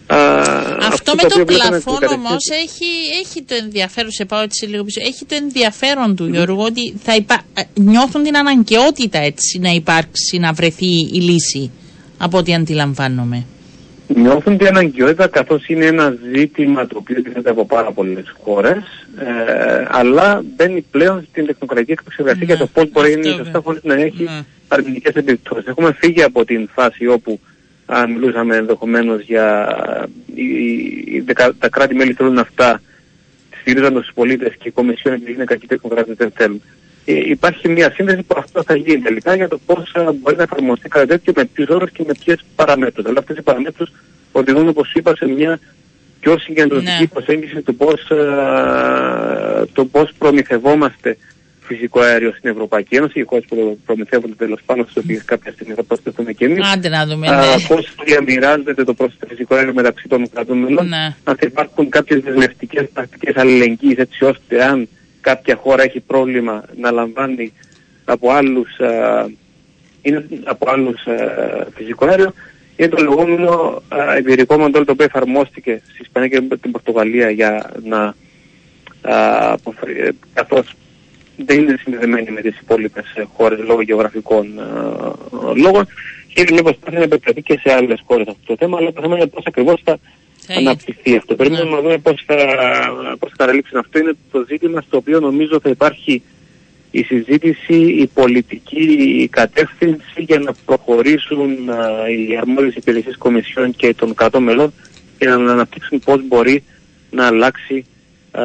Αυτό, αυτό με το, το πλαφόν όμως έχει, έχει το ενδιαφέρον, σε πάω έτσι λίγο πίσω, έχει το ενδιαφέρον του mm. Γιώργου ότι θα υπά... Ε, νιώθουν την αναγκαιότητα έτσι να υπάρξει, να βρεθεί η λύση από ό,τι αντιλαμβάνομαι. Νιώθουν την αναγκαιότητα καθώς είναι ένα ζήτημα το οποίο τίθεται από πάρα πολλές χώρες, ε, αλλά μπαίνει πλέον στην τεχνοκρατική επεξεργασία για το πώς μπορεί να είναι σωστά χωρίς να έχει ναι. αρνητικές επιπτώσεις. Έχουμε φύγει από την φάση όπου αν μιλούσαμε ενδεχομένως για οι, τα κράτη-μέλη θέλουν αυτά, στηρίζοντας τους πολίτες και η Κομισιόν επειδή είναι κακή τεχνοκράτη δεν θέλουν. Ε, υπάρχει μια σύνδεση που αυτό θα γίνει τελικά για το πώς μπορεί να εφαρμοστεί κάτι τέτοιο, με ποιους όρους και με ποιες παραμέτρους. Αλλά αυτές οι παραμέτρους οδηγούν, όπως είπα, σε μια πιο συγκεντρωτική ναι. προσέγγιση του πώς το πώς προμηθευόμαστε φυσικό αέριο στην Ευρωπαϊκή Ένωση, οι χώρες που προμηθεύονται τέλος πάντων, στις οποίες κάποια στιγμή θα προσθεθούμε και εμείς. Άντε να δούμε. Ναι. Πώς διαμοιράζεται το πρόσθετο φυσικό αέριο μεταξύ των κρατών μελών. Ναι. Αν θα υπάρχουν κάποιες δεσμευτικές πρακτικές αλληλεγγύης, έτσι ώστε αν κάποια χώρα έχει πρόβλημα να λαμβάνει από άλλους, είναι από άλλους φυσικό αέριο είναι το λεγόμενο εμπειρικό μοντέλο το οποίο εφαρμόστηκε στη Ισπανία και την Πορτογαλία για να καθώς δεν είναι συνδεδεμένη με τις υπόλοιπες χώρες λόγω γεωγραφικών λόγων. Και είναι μια προσπάθεια να επεκταθεί και σε άλλες χώρες αυτό το θέμα αλλά το θέμα είναι πώς ακριβώς θα αναπτυχθεί αυτό. Πρέπει ναι. να δούμε πώς θα, πώς θα καταλήξει αυτό. Είναι το ζήτημα στο οποίο νομίζω θα υπάρχει η συζήτηση, η πολιτική κατεύθυνση για να προχωρήσουν οι αρμόδιες υπηρεσίες κομισιών και των κρατών μελών και να αναπτύξουν πώς μπορεί να αλλάξει α,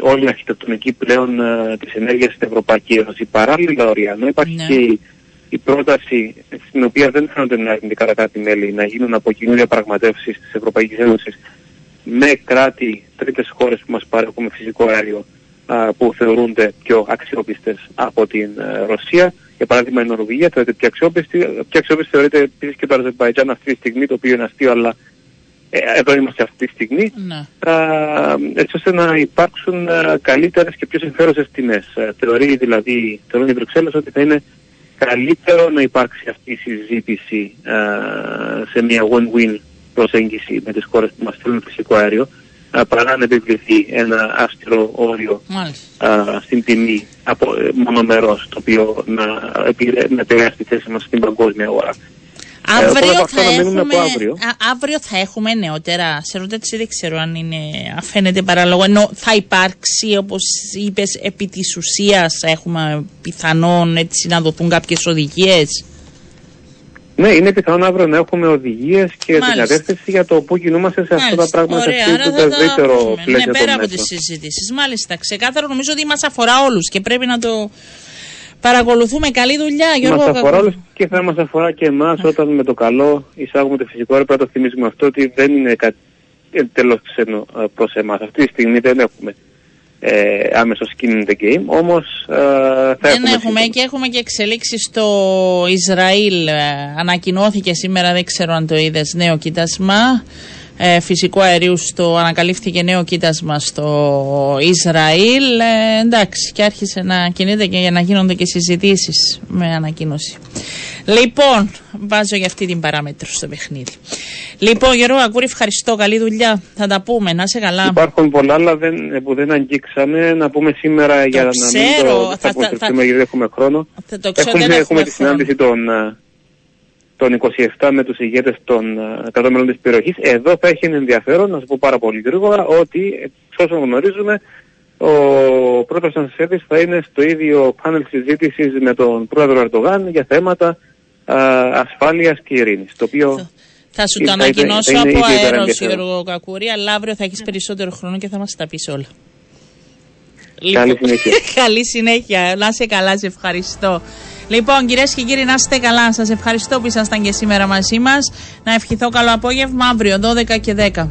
όλη η αρχιτεκτονική πλέον α, της ενέργειας στην Ευρωπαϊκή Ένωση. Παράλληλα, ορία, υπάρχει ναι. και η πρόταση στην οποία δεν φαίνονται να αρνητικά τα κράτη-μέλη να γίνουν από κοινού διαπραγματεύσεις της Ευρωπαϊκής Ένωσης με κράτη, τρίτες χώρες που μας παρέχουν φυσικό αέριο που θεωρούνται πιο αξιόπιστες από την ε, Ρωσία. Για παράδειγμα, η Νορβηγία θεωρείται πιο αξιόπιστη. Πιο αξιόπιστη θεωρείται επίσης και το Αζερβαϊτζάν αυτή τη στιγμή, το οποίο είναι αστείο, αλλά ε, εδώ είμαστε αυτή τη στιγμή. Ναι. έτσι ώστε να υπάρξουν ε, καλύτερες και πιο συμφέρουσες τιμές. Θεωρεί δηλαδή, θεωρούν οι Βρυξέλλες ότι θα είναι καλύτερο να υπάρξει αυτή η συζήτηση σε μια win-win προσέγγιση με τις χώρες που μας στείλουν φυσικό αέριο παρά να επιβληθεί ένα άστρο όριο στην τιμή από, ε, μονομερός το οποίο να, να επηρεάσει τη θέση μας στην παγκόσμια αγορά. Αύριο, ε, θα έχουμε, αύριο. αύριο θα έχουμε νεότερα. Σε ρωτάτε, δεν ξέρω αν είναι, φαίνεται παράλογο. Ενώ θα υπάρξει, όπως είπες, επί της ουσίας έχουμε πιθανόν έτσι να δοθούν κάποιες οδηγίες. Ναι, είναι πιθανόν αύριο να έχουμε οδηγίες και την κατεύθυνση για το πού κινούμαστε σε αυτά τα πράγματα Ωραία, σε αυτό το ευρύτερο πλαίσιο. Ναι, πέρα από τις συζητήσεις. Μάλιστα, ξεκάθαρο νομίζω ότι μας αφορά όλους και πρέπει να το παρακολουθούμε. Καλή δουλειά, Γιώργο. Μα αφορά όλους και θα μας αφορά και εμάς όταν με το καλό εισάγουμε το φυσικό αέριο. Πρέπει να το θυμίζουμε αυτό ότι δεν είναι κάτι εντελώ ξένο ε, προς εμάς. Αυτή τη στιγμή δεν έχουμε ε, άμεσος skin in the game, όμως ε, θα Δεν έχουμε, και έχουμε και εξελίξεις στο Ισραήλ. Ε, ανακοινώθηκε σήμερα, δεν ξέρω αν το είδες, νέο κοίτασμα ε, φυσικού αερίου στο ανακαλύφθηκε νέο κοίτασμα στο Ισραήλ. Ε, εντάξει, και άρχισε να κινείται και για να γίνονται και συζητήσεις με ανακοίνωση. Λοιπόν, βάζω για αυτή την παράμετρο στο παιχνίδι. Λοιπόν, Γιώργο Ακούρη, ευχαριστώ. Καλή δουλειά. Θα τα πούμε. Να σε καλά. Υπάρχουν πολλά άλλα δεν, που δεν αγγίξαμε. Να πούμε σήμερα για να μην το θα, θα, θα, γιατί έχουμε χρόνο. Θα το ξέρω, έχουμε, έχουμε τη συνάντηση των, ε, των 27 με τους ηγέτες των 100 μελών της περιοχής. Εδώ θα έχει ενδιαφέρον, να σας πω πάρα πολύ γρήγορα, ότι όσο γνωρίζουμε ο πρώτος Ανσέφης θα είναι στο ίδιο πάνελ συζήτησης με τον πρόεδρο Ερντογάν για θέματα α, ασφάλειας και ειρήνης. Το οποίο θα σου το ανακοινώσω από αέρος Γιώργο Κακούρη, αλλά αύριο θα έχεις περισσότερο χρόνο και θα μας τα πεις όλα. Καλή συνέχεια. (laughs) Καλή συνέχεια. Να σε καλά, σε ευχαριστώ. Λοιπόν, κυρίες και κύριοι, να είστε καλά. Σας ευχαριστώ που ήσασταν και σήμερα μαζί μας. Να ευχηθώ καλό απόγευμα αύριο 12 και 10.